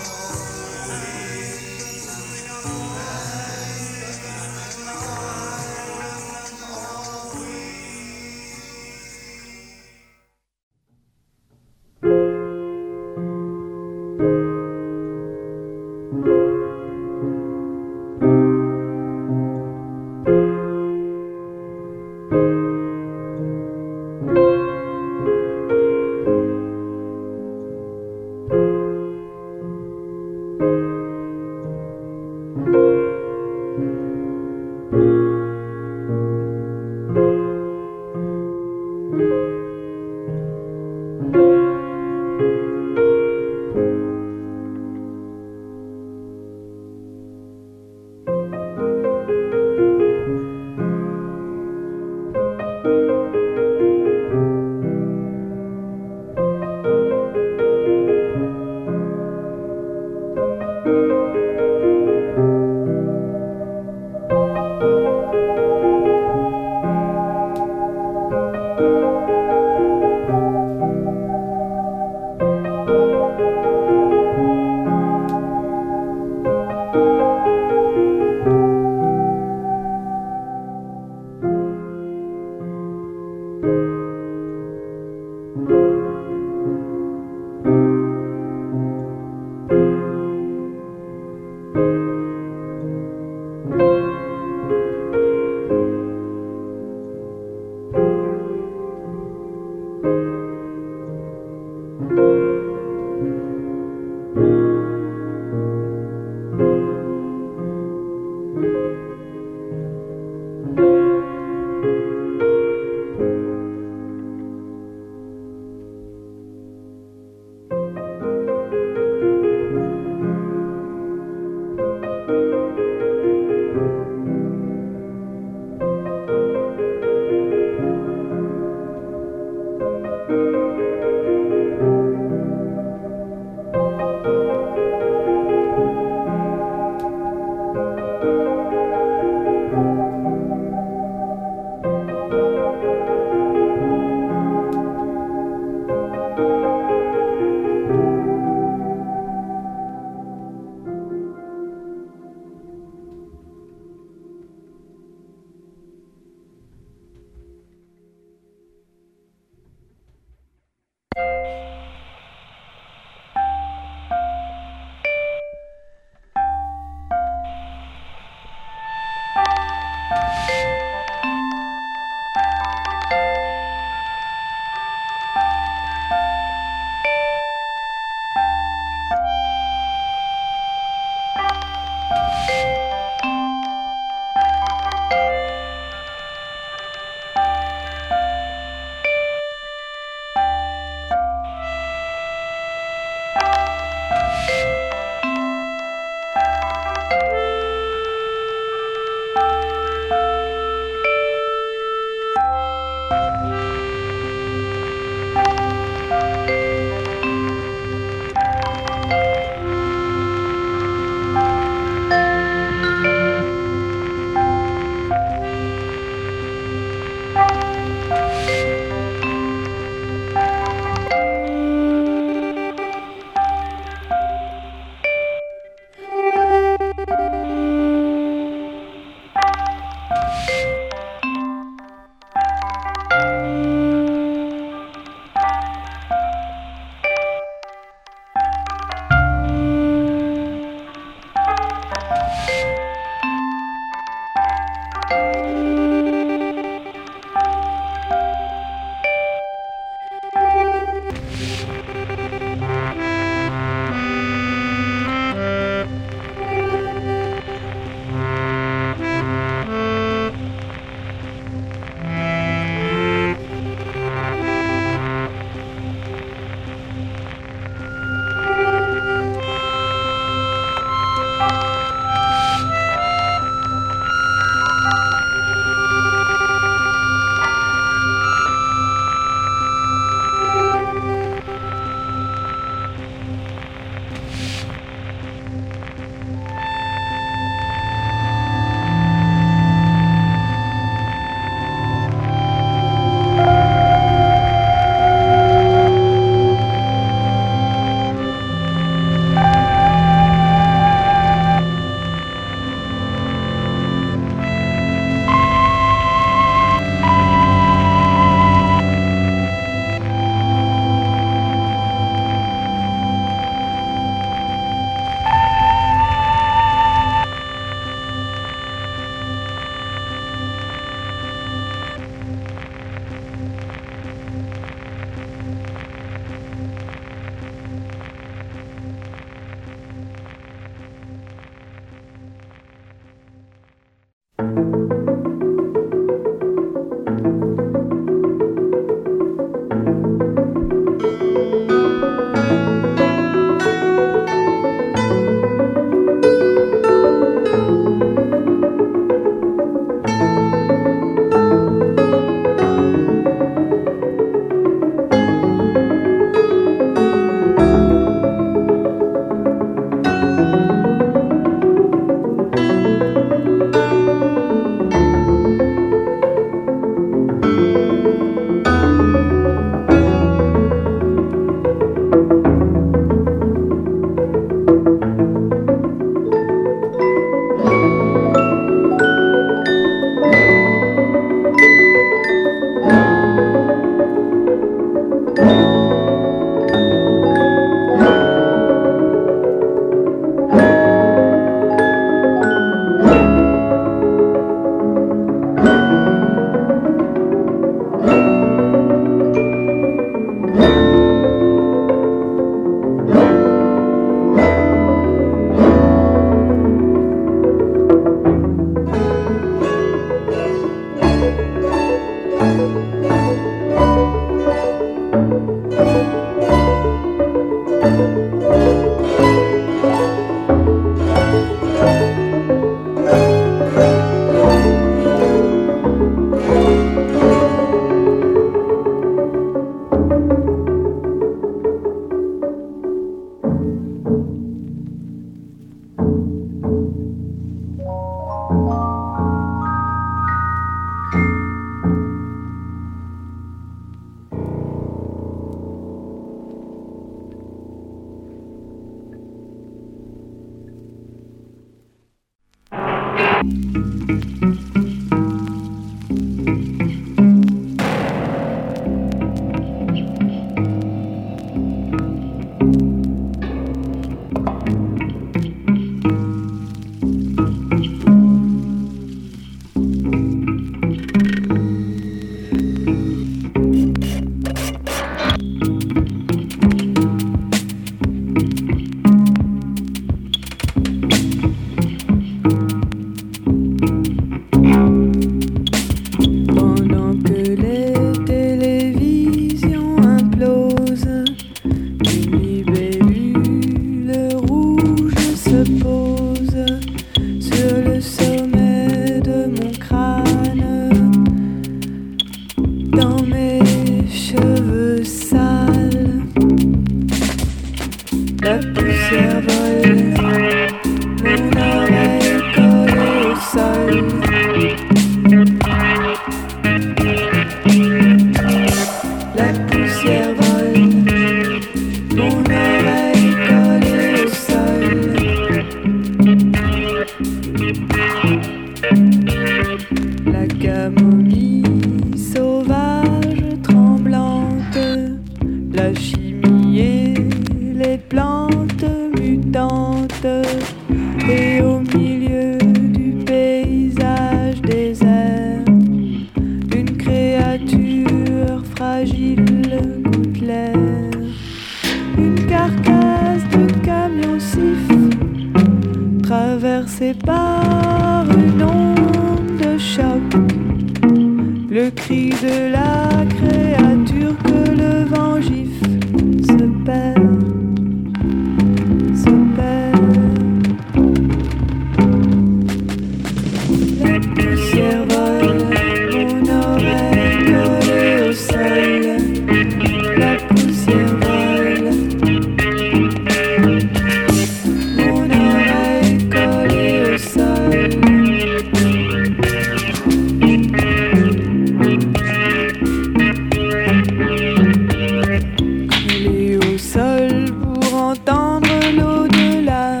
entendre l'au-delà.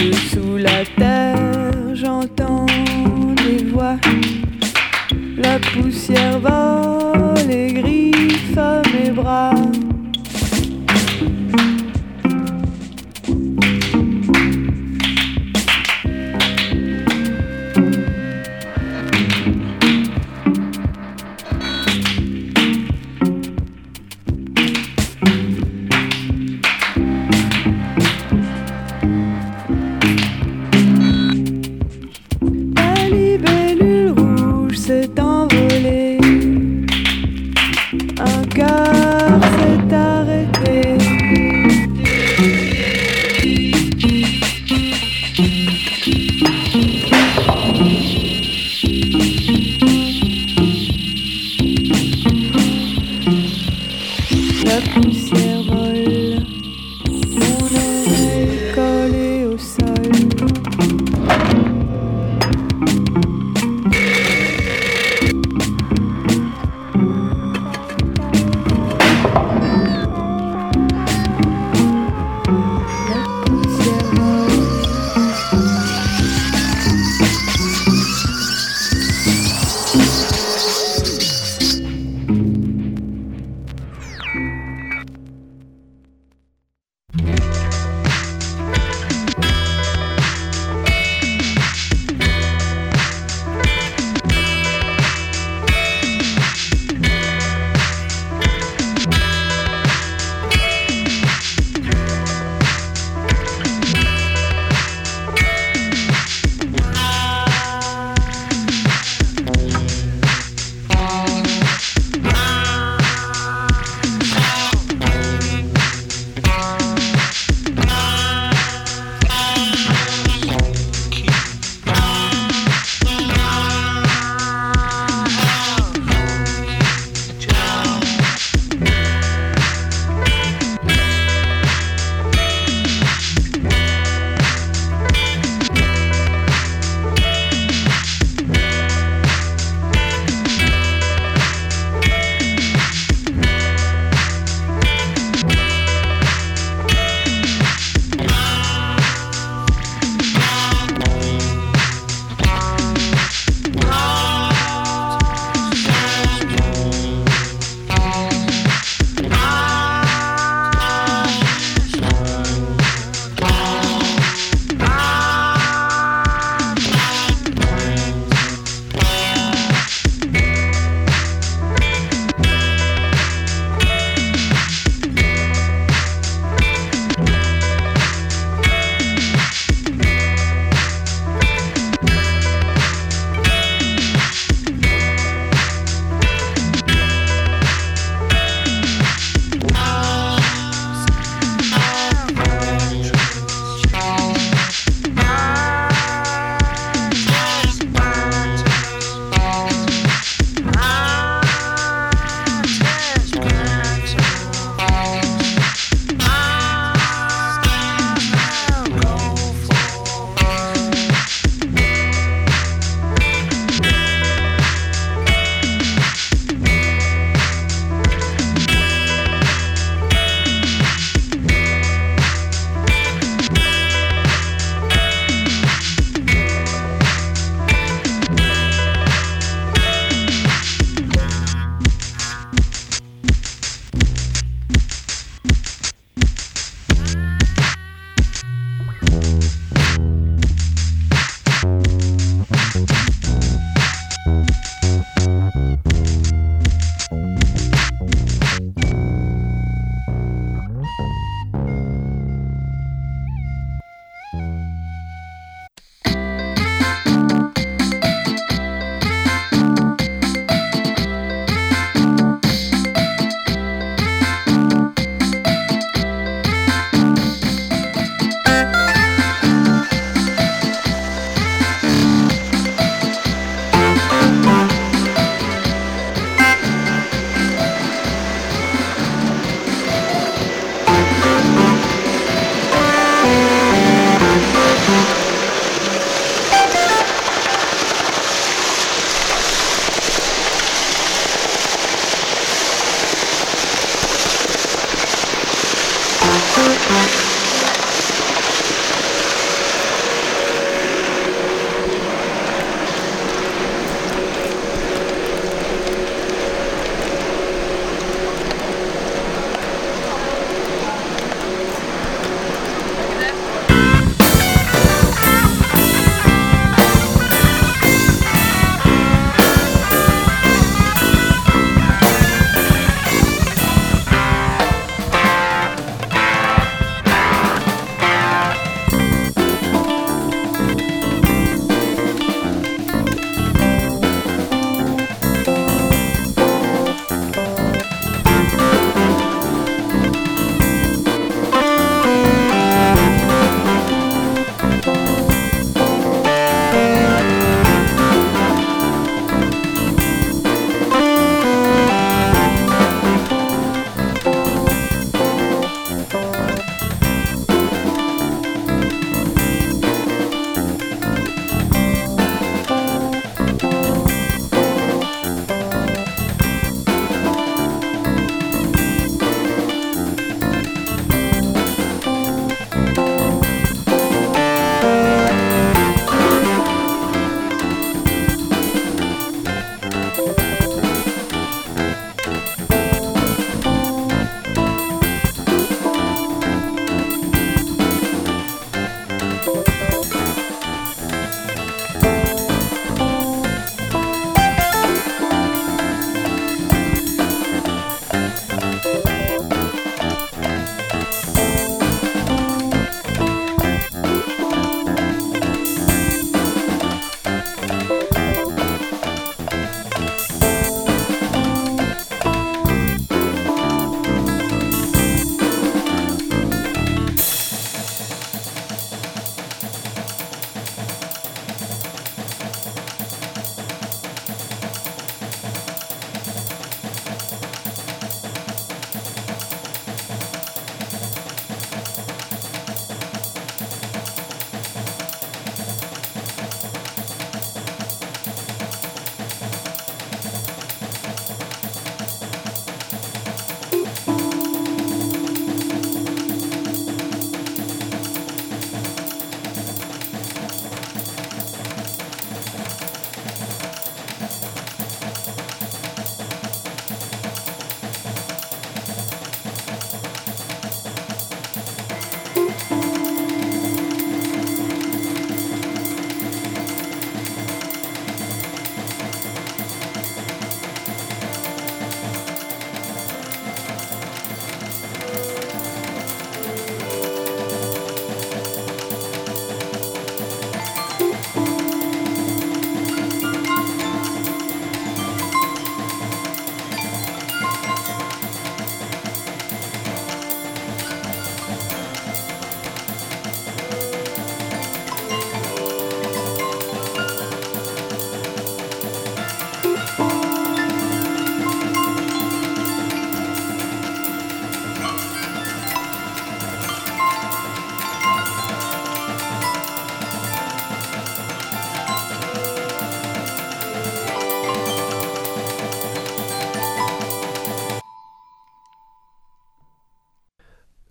Dessous la terre, j'entends des voix. La poussière vole et griffe mes bras.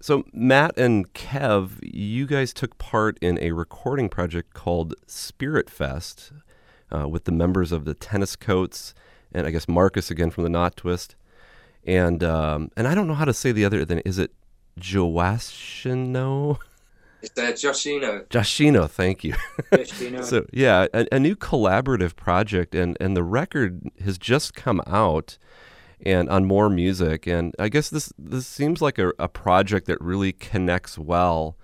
So, Matt and Kev, you guys took part in a recording project called Spirit Fest uh, with the members of the Tenniscoats and I guess Marcus again from the Notwist. And um, and I don't know how to say the other. Then is it Joashino? It's uh, Joshino. Joshino, thank you. Know. So yeah, a, a new collaborative project, and and the record has just come out, and on more music, and I guess this this seems like a, a project that really connects well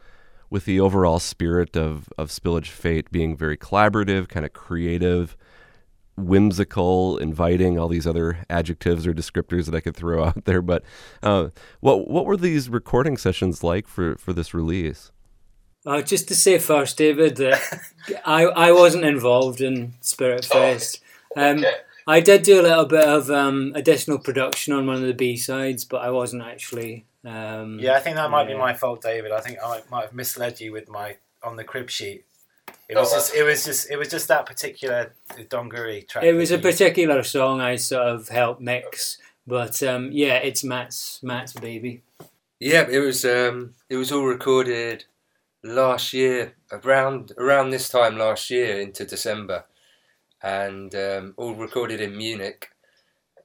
with the overall spirit of of Spillage Fete being very collaborative, kind of creative, whimsical, inviting, all these other adjectives or descriptors that I could throw out there. But uh, what what were these recording sessions like for for this release? Uh, just to say first, David, that I, I wasn't involved in Spirit Fest. Um, Okay. I did do a little bit of um, additional production on one of the B sides, but I wasn't actually. Um, Yeah, I think that might be my fault, David. I think I might have misled you with my on the crib sheet. It Oh, was just, it was just, it was just that particular Donguri track. It was a that you- particular song I sort of helped mix, but um, yeah, it's Matt's Matt's baby. Yeah, it was um, it was all recorded last year around around this time last year into December, and um, all recorded in Munich.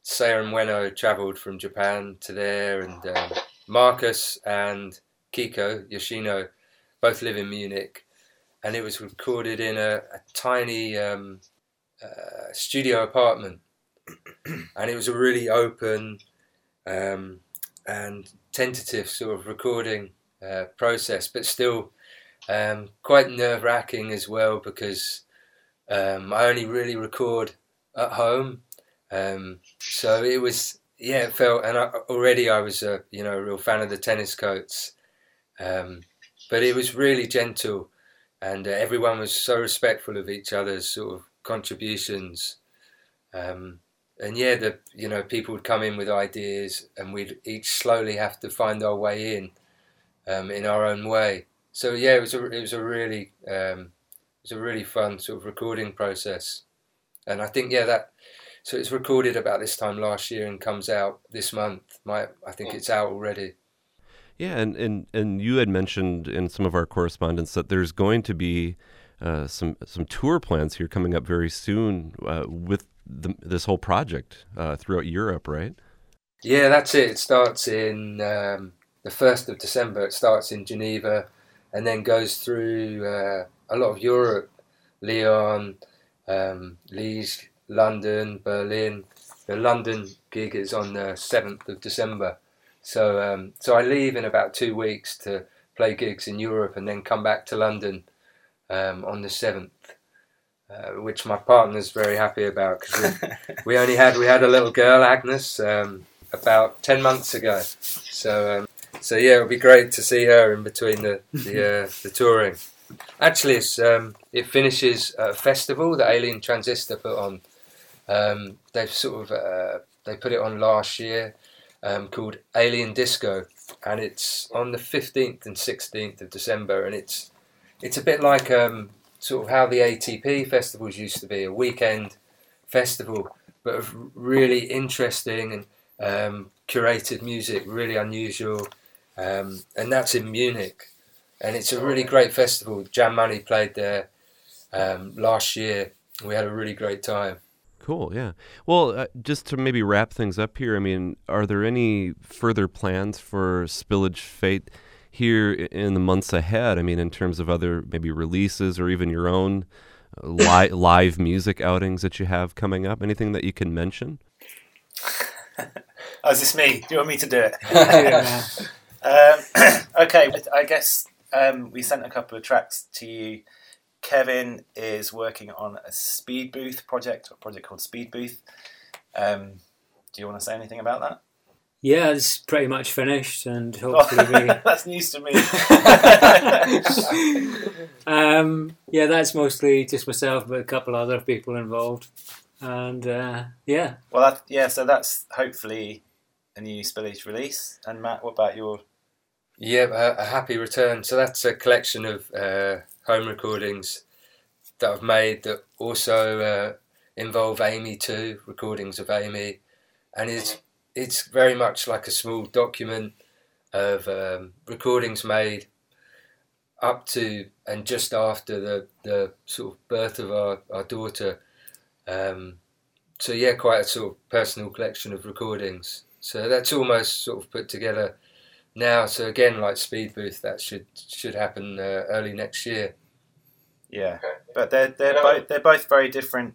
Saya and Ueno travelled from Japan to there, and um, Marcus and Kiko Yoshino both live in Munich, and it was recorded in a, a tiny um, uh, studio apartment, and it was a really open um, and tentative sort of recording uh, process, but still um, quite nerve wracking as well because um, I only really record at home. Um, so it was, yeah, it felt, and I, already I was a you know a real fan of the Tenniscoats, um, but it was really gentle, and uh, everyone was so respectful of each other's sort of contributions. Um, and yeah, the you know people would come in with ideas, and we'd each slowly have to find our way in, um, in our own way. So yeah, it was a it was a really um, was a really fun sort of recording process, and I think yeah that so it's recorded about this time last year and comes out this month. My I think it's out already. Yeah, and, and, and you had mentioned in some of our correspondence that there's going to be uh, some some tour plans here coming up very soon uh, with the, this whole project uh, throughout Europe, right? Yeah, that's it. It starts in um, the first of December. It starts in Geneva, and then goes through uh, a lot of Europe, Lyon, um, London, Berlin. The London gig is on the seventh of December. So um, so I leave in about two weeks to play gigs in Europe, and then come back to London um, on the seventh. Uh, which my partner's very happy about because we, we only had we had a little girl Agnes um, about ten months ago, so um, so yeah, it'll be great to see her in between the the, uh, the touring. Actually, um, it finishes a festival that Alien Transistor put on. Um, they've sort of uh, they put it on last year um, called Alien Disco, and it's on the fifteenth and sixteenth of December, and it's it's a bit like um, sort of how the ATP festivals used to be a weekend festival, but of really interesting and um, curated music, really unusual, um, and that's in Munich, and it's a really great festival. Jam Money played there um, last year. We had a really great time. Cool, yeah. Well, uh, just to maybe wrap things up here, I mean, are there any further plans for Spillage Fete here in the months ahead? I mean, in terms of other maybe releases or even your own uh, li- live music outings that you have coming up? Anything that you can mention? Oh, is this me? Do you want me to do it? Um, okay, I guess um, we sent a couple of tracks to you. Kevin is working on a Speed Booth project, a project called Speed Booth. Um, do you want to say anything about that? yeah, it's pretty much finished, and hopefully we That's news to me. um, yeah, that's mostly just myself, but a couple other people involved. And uh, yeah, well, that, yeah, so that's hopefully a new Spillage release. And Matt, what about your? Yeah, a, a happy return. So that's a collection of uh, home recordings that I've made that also uh, involve Amy too, recordings of Amy, and it's it's very much like a small document of um, recordings made up to and just after the, the sort of birth of our, our daughter. Um, so yeah, quite a sort of personal collection of recordings. So that's almost sort of put together now. So again, like Speed Booth, that should should happen uh, early next year. Yeah, but they're they're both they're both very different,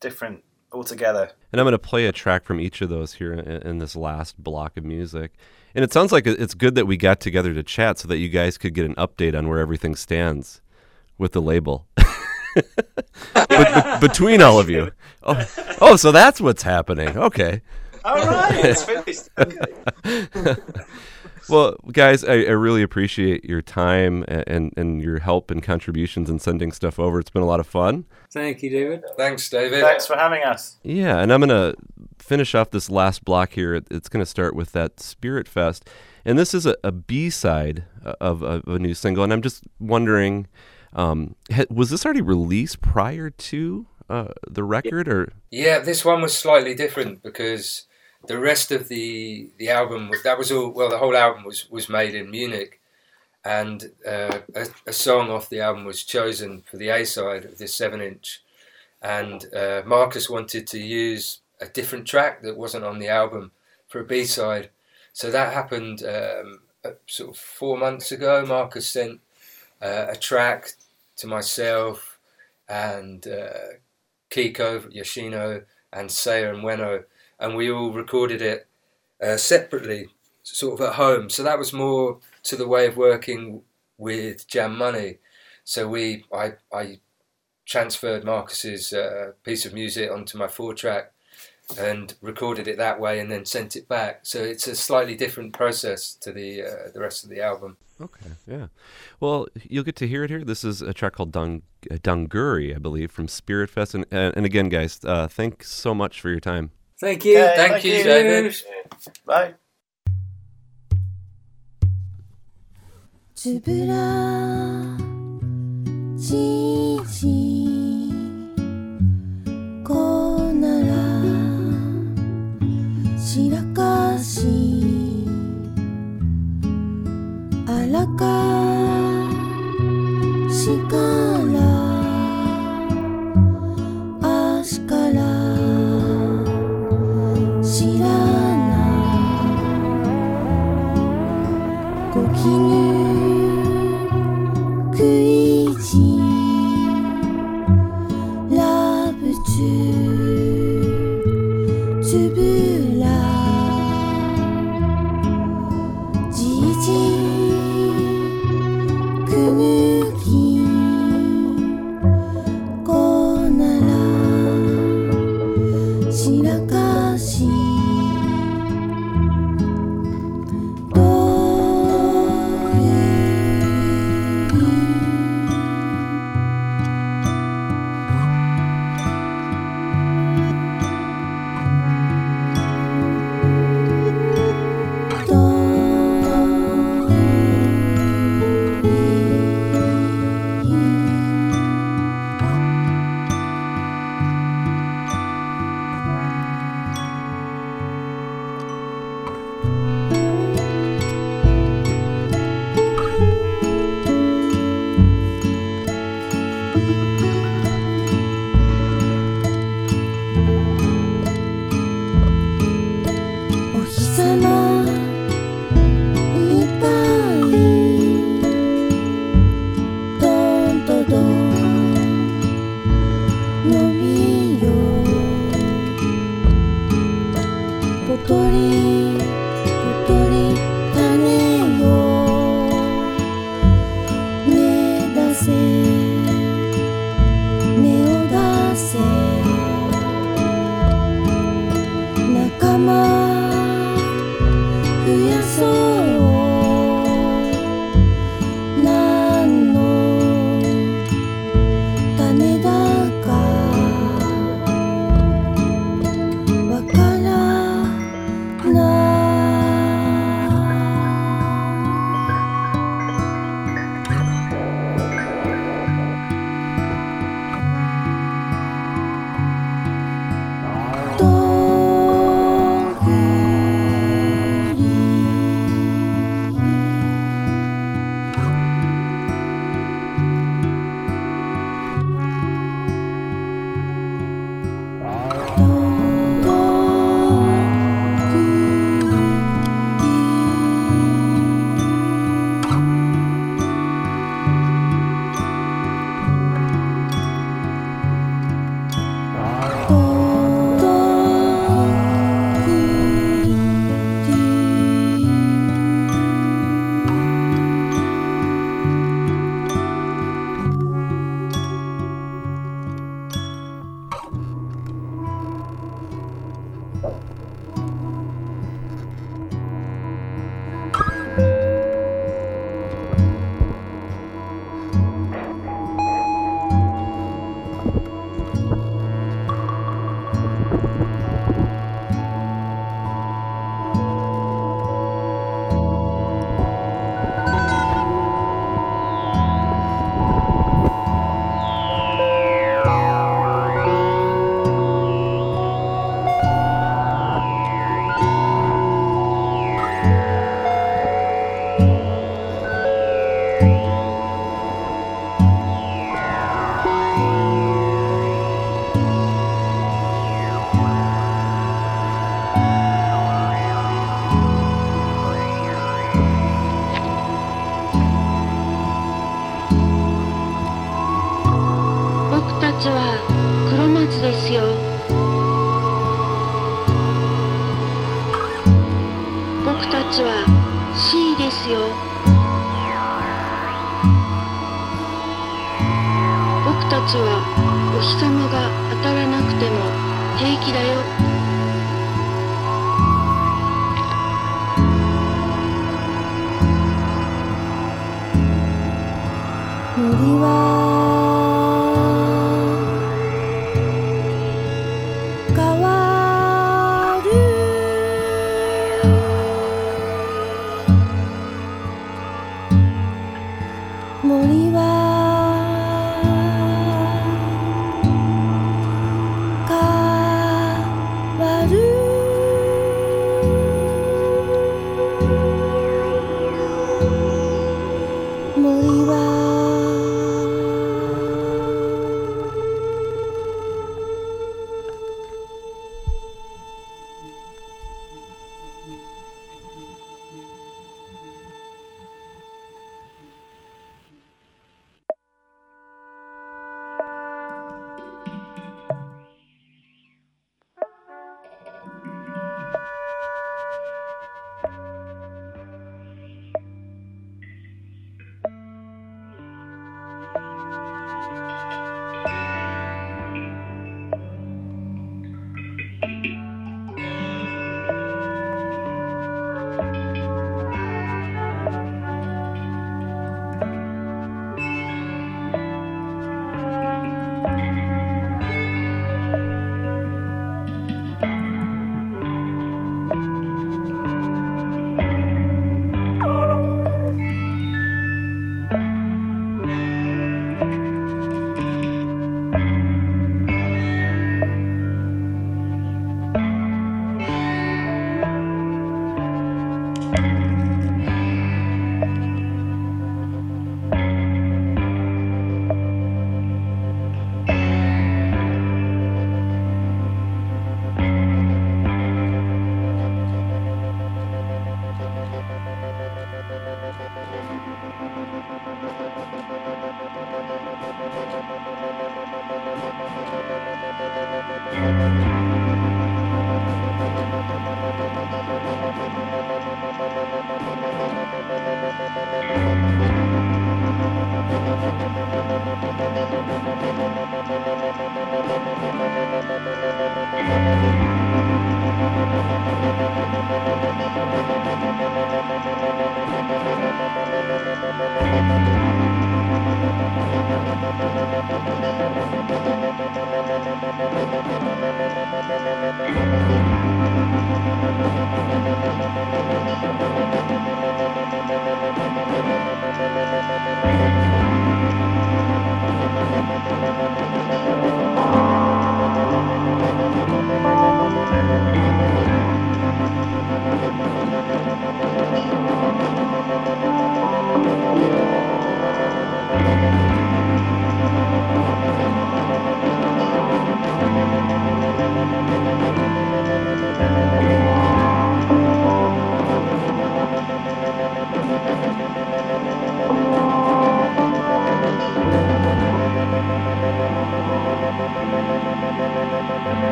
different altogether. And I'm going to play a track from each of those here in, in this last block of music. And it sounds like it's good that we got together to chat so that you guys could get an update on where everything stands with the label. Be- be- between all of you. Oh, oh, so that's what's happening. Okay. All right, it's finished. Well, guys, I, I really appreciate your time and, and, and your help and contributions and sending stuff over. It's been a lot of fun. thank you, David. Thanks, David. Thanks for having us. Yeah, and I'm going to finish off this last block here. It's going to start with that Spirit Fest. And this is a, a B side of, of a new single. And I'm just wondering um, was this already released prior to uh, the record? Or Yeah, this one was slightly different because the rest of the the album that was all well the whole album was was made in Munich. And uh, a, a song off the album was chosen for the A side of this seven inch. And uh, Marcus wanted to use a different track that wasn't on the album for a B side. So that happened um, uh, sort of four months ago. Marcus sent uh, a track to myself and uh, Kiko Yoshino and Saya and Ueno and we all recorded it uh, separately, sort of at home. So that was more to the way of working with Jam Money. So we, I, I transferred Marcus's uh, piece of music onto my four track and recorded it that way, and then sent it back. So it's a slightly different process to the uh, the rest of the album. Okay, yeah. Well, you'll get to hear it here. This is a track called Dung, Dunguri, I believe, from Spirit Fest. And, and, and again, guys, uh, thanks so much for your time. Thank you. Okay, Thank you, David. Bye. つぶらじじこならしらかしあらかしか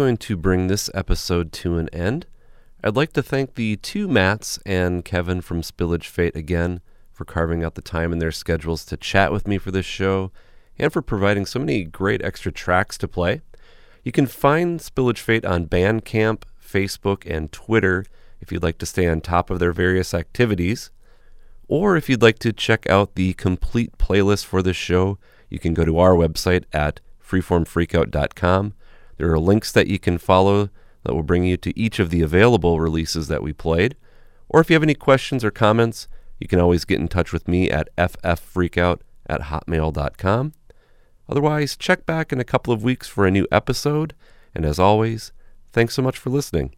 going to bring this episode to an end. I'd like to thank the two Matts and Kevin from Spillage Fete again for carving out the time in their schedules to chat with me for this show and for providing so many great extra tracks to play. You can find Spillage Fete on Bandcamp, Facebook, and Twitter if you'd like to stay on top of their various activities. Or if you'd like to check out the complete playlist for this show, you can go to our website at freeformfreakout.com. There are links that you can follow that will bring you to each of the available releases that we played. Or if you have any questions or comments, you can always get in touch with me at fffreakout at hotmail.com. Otherwise, check back in a couple of weeks for a new episode. And as always, thanks so much for listening.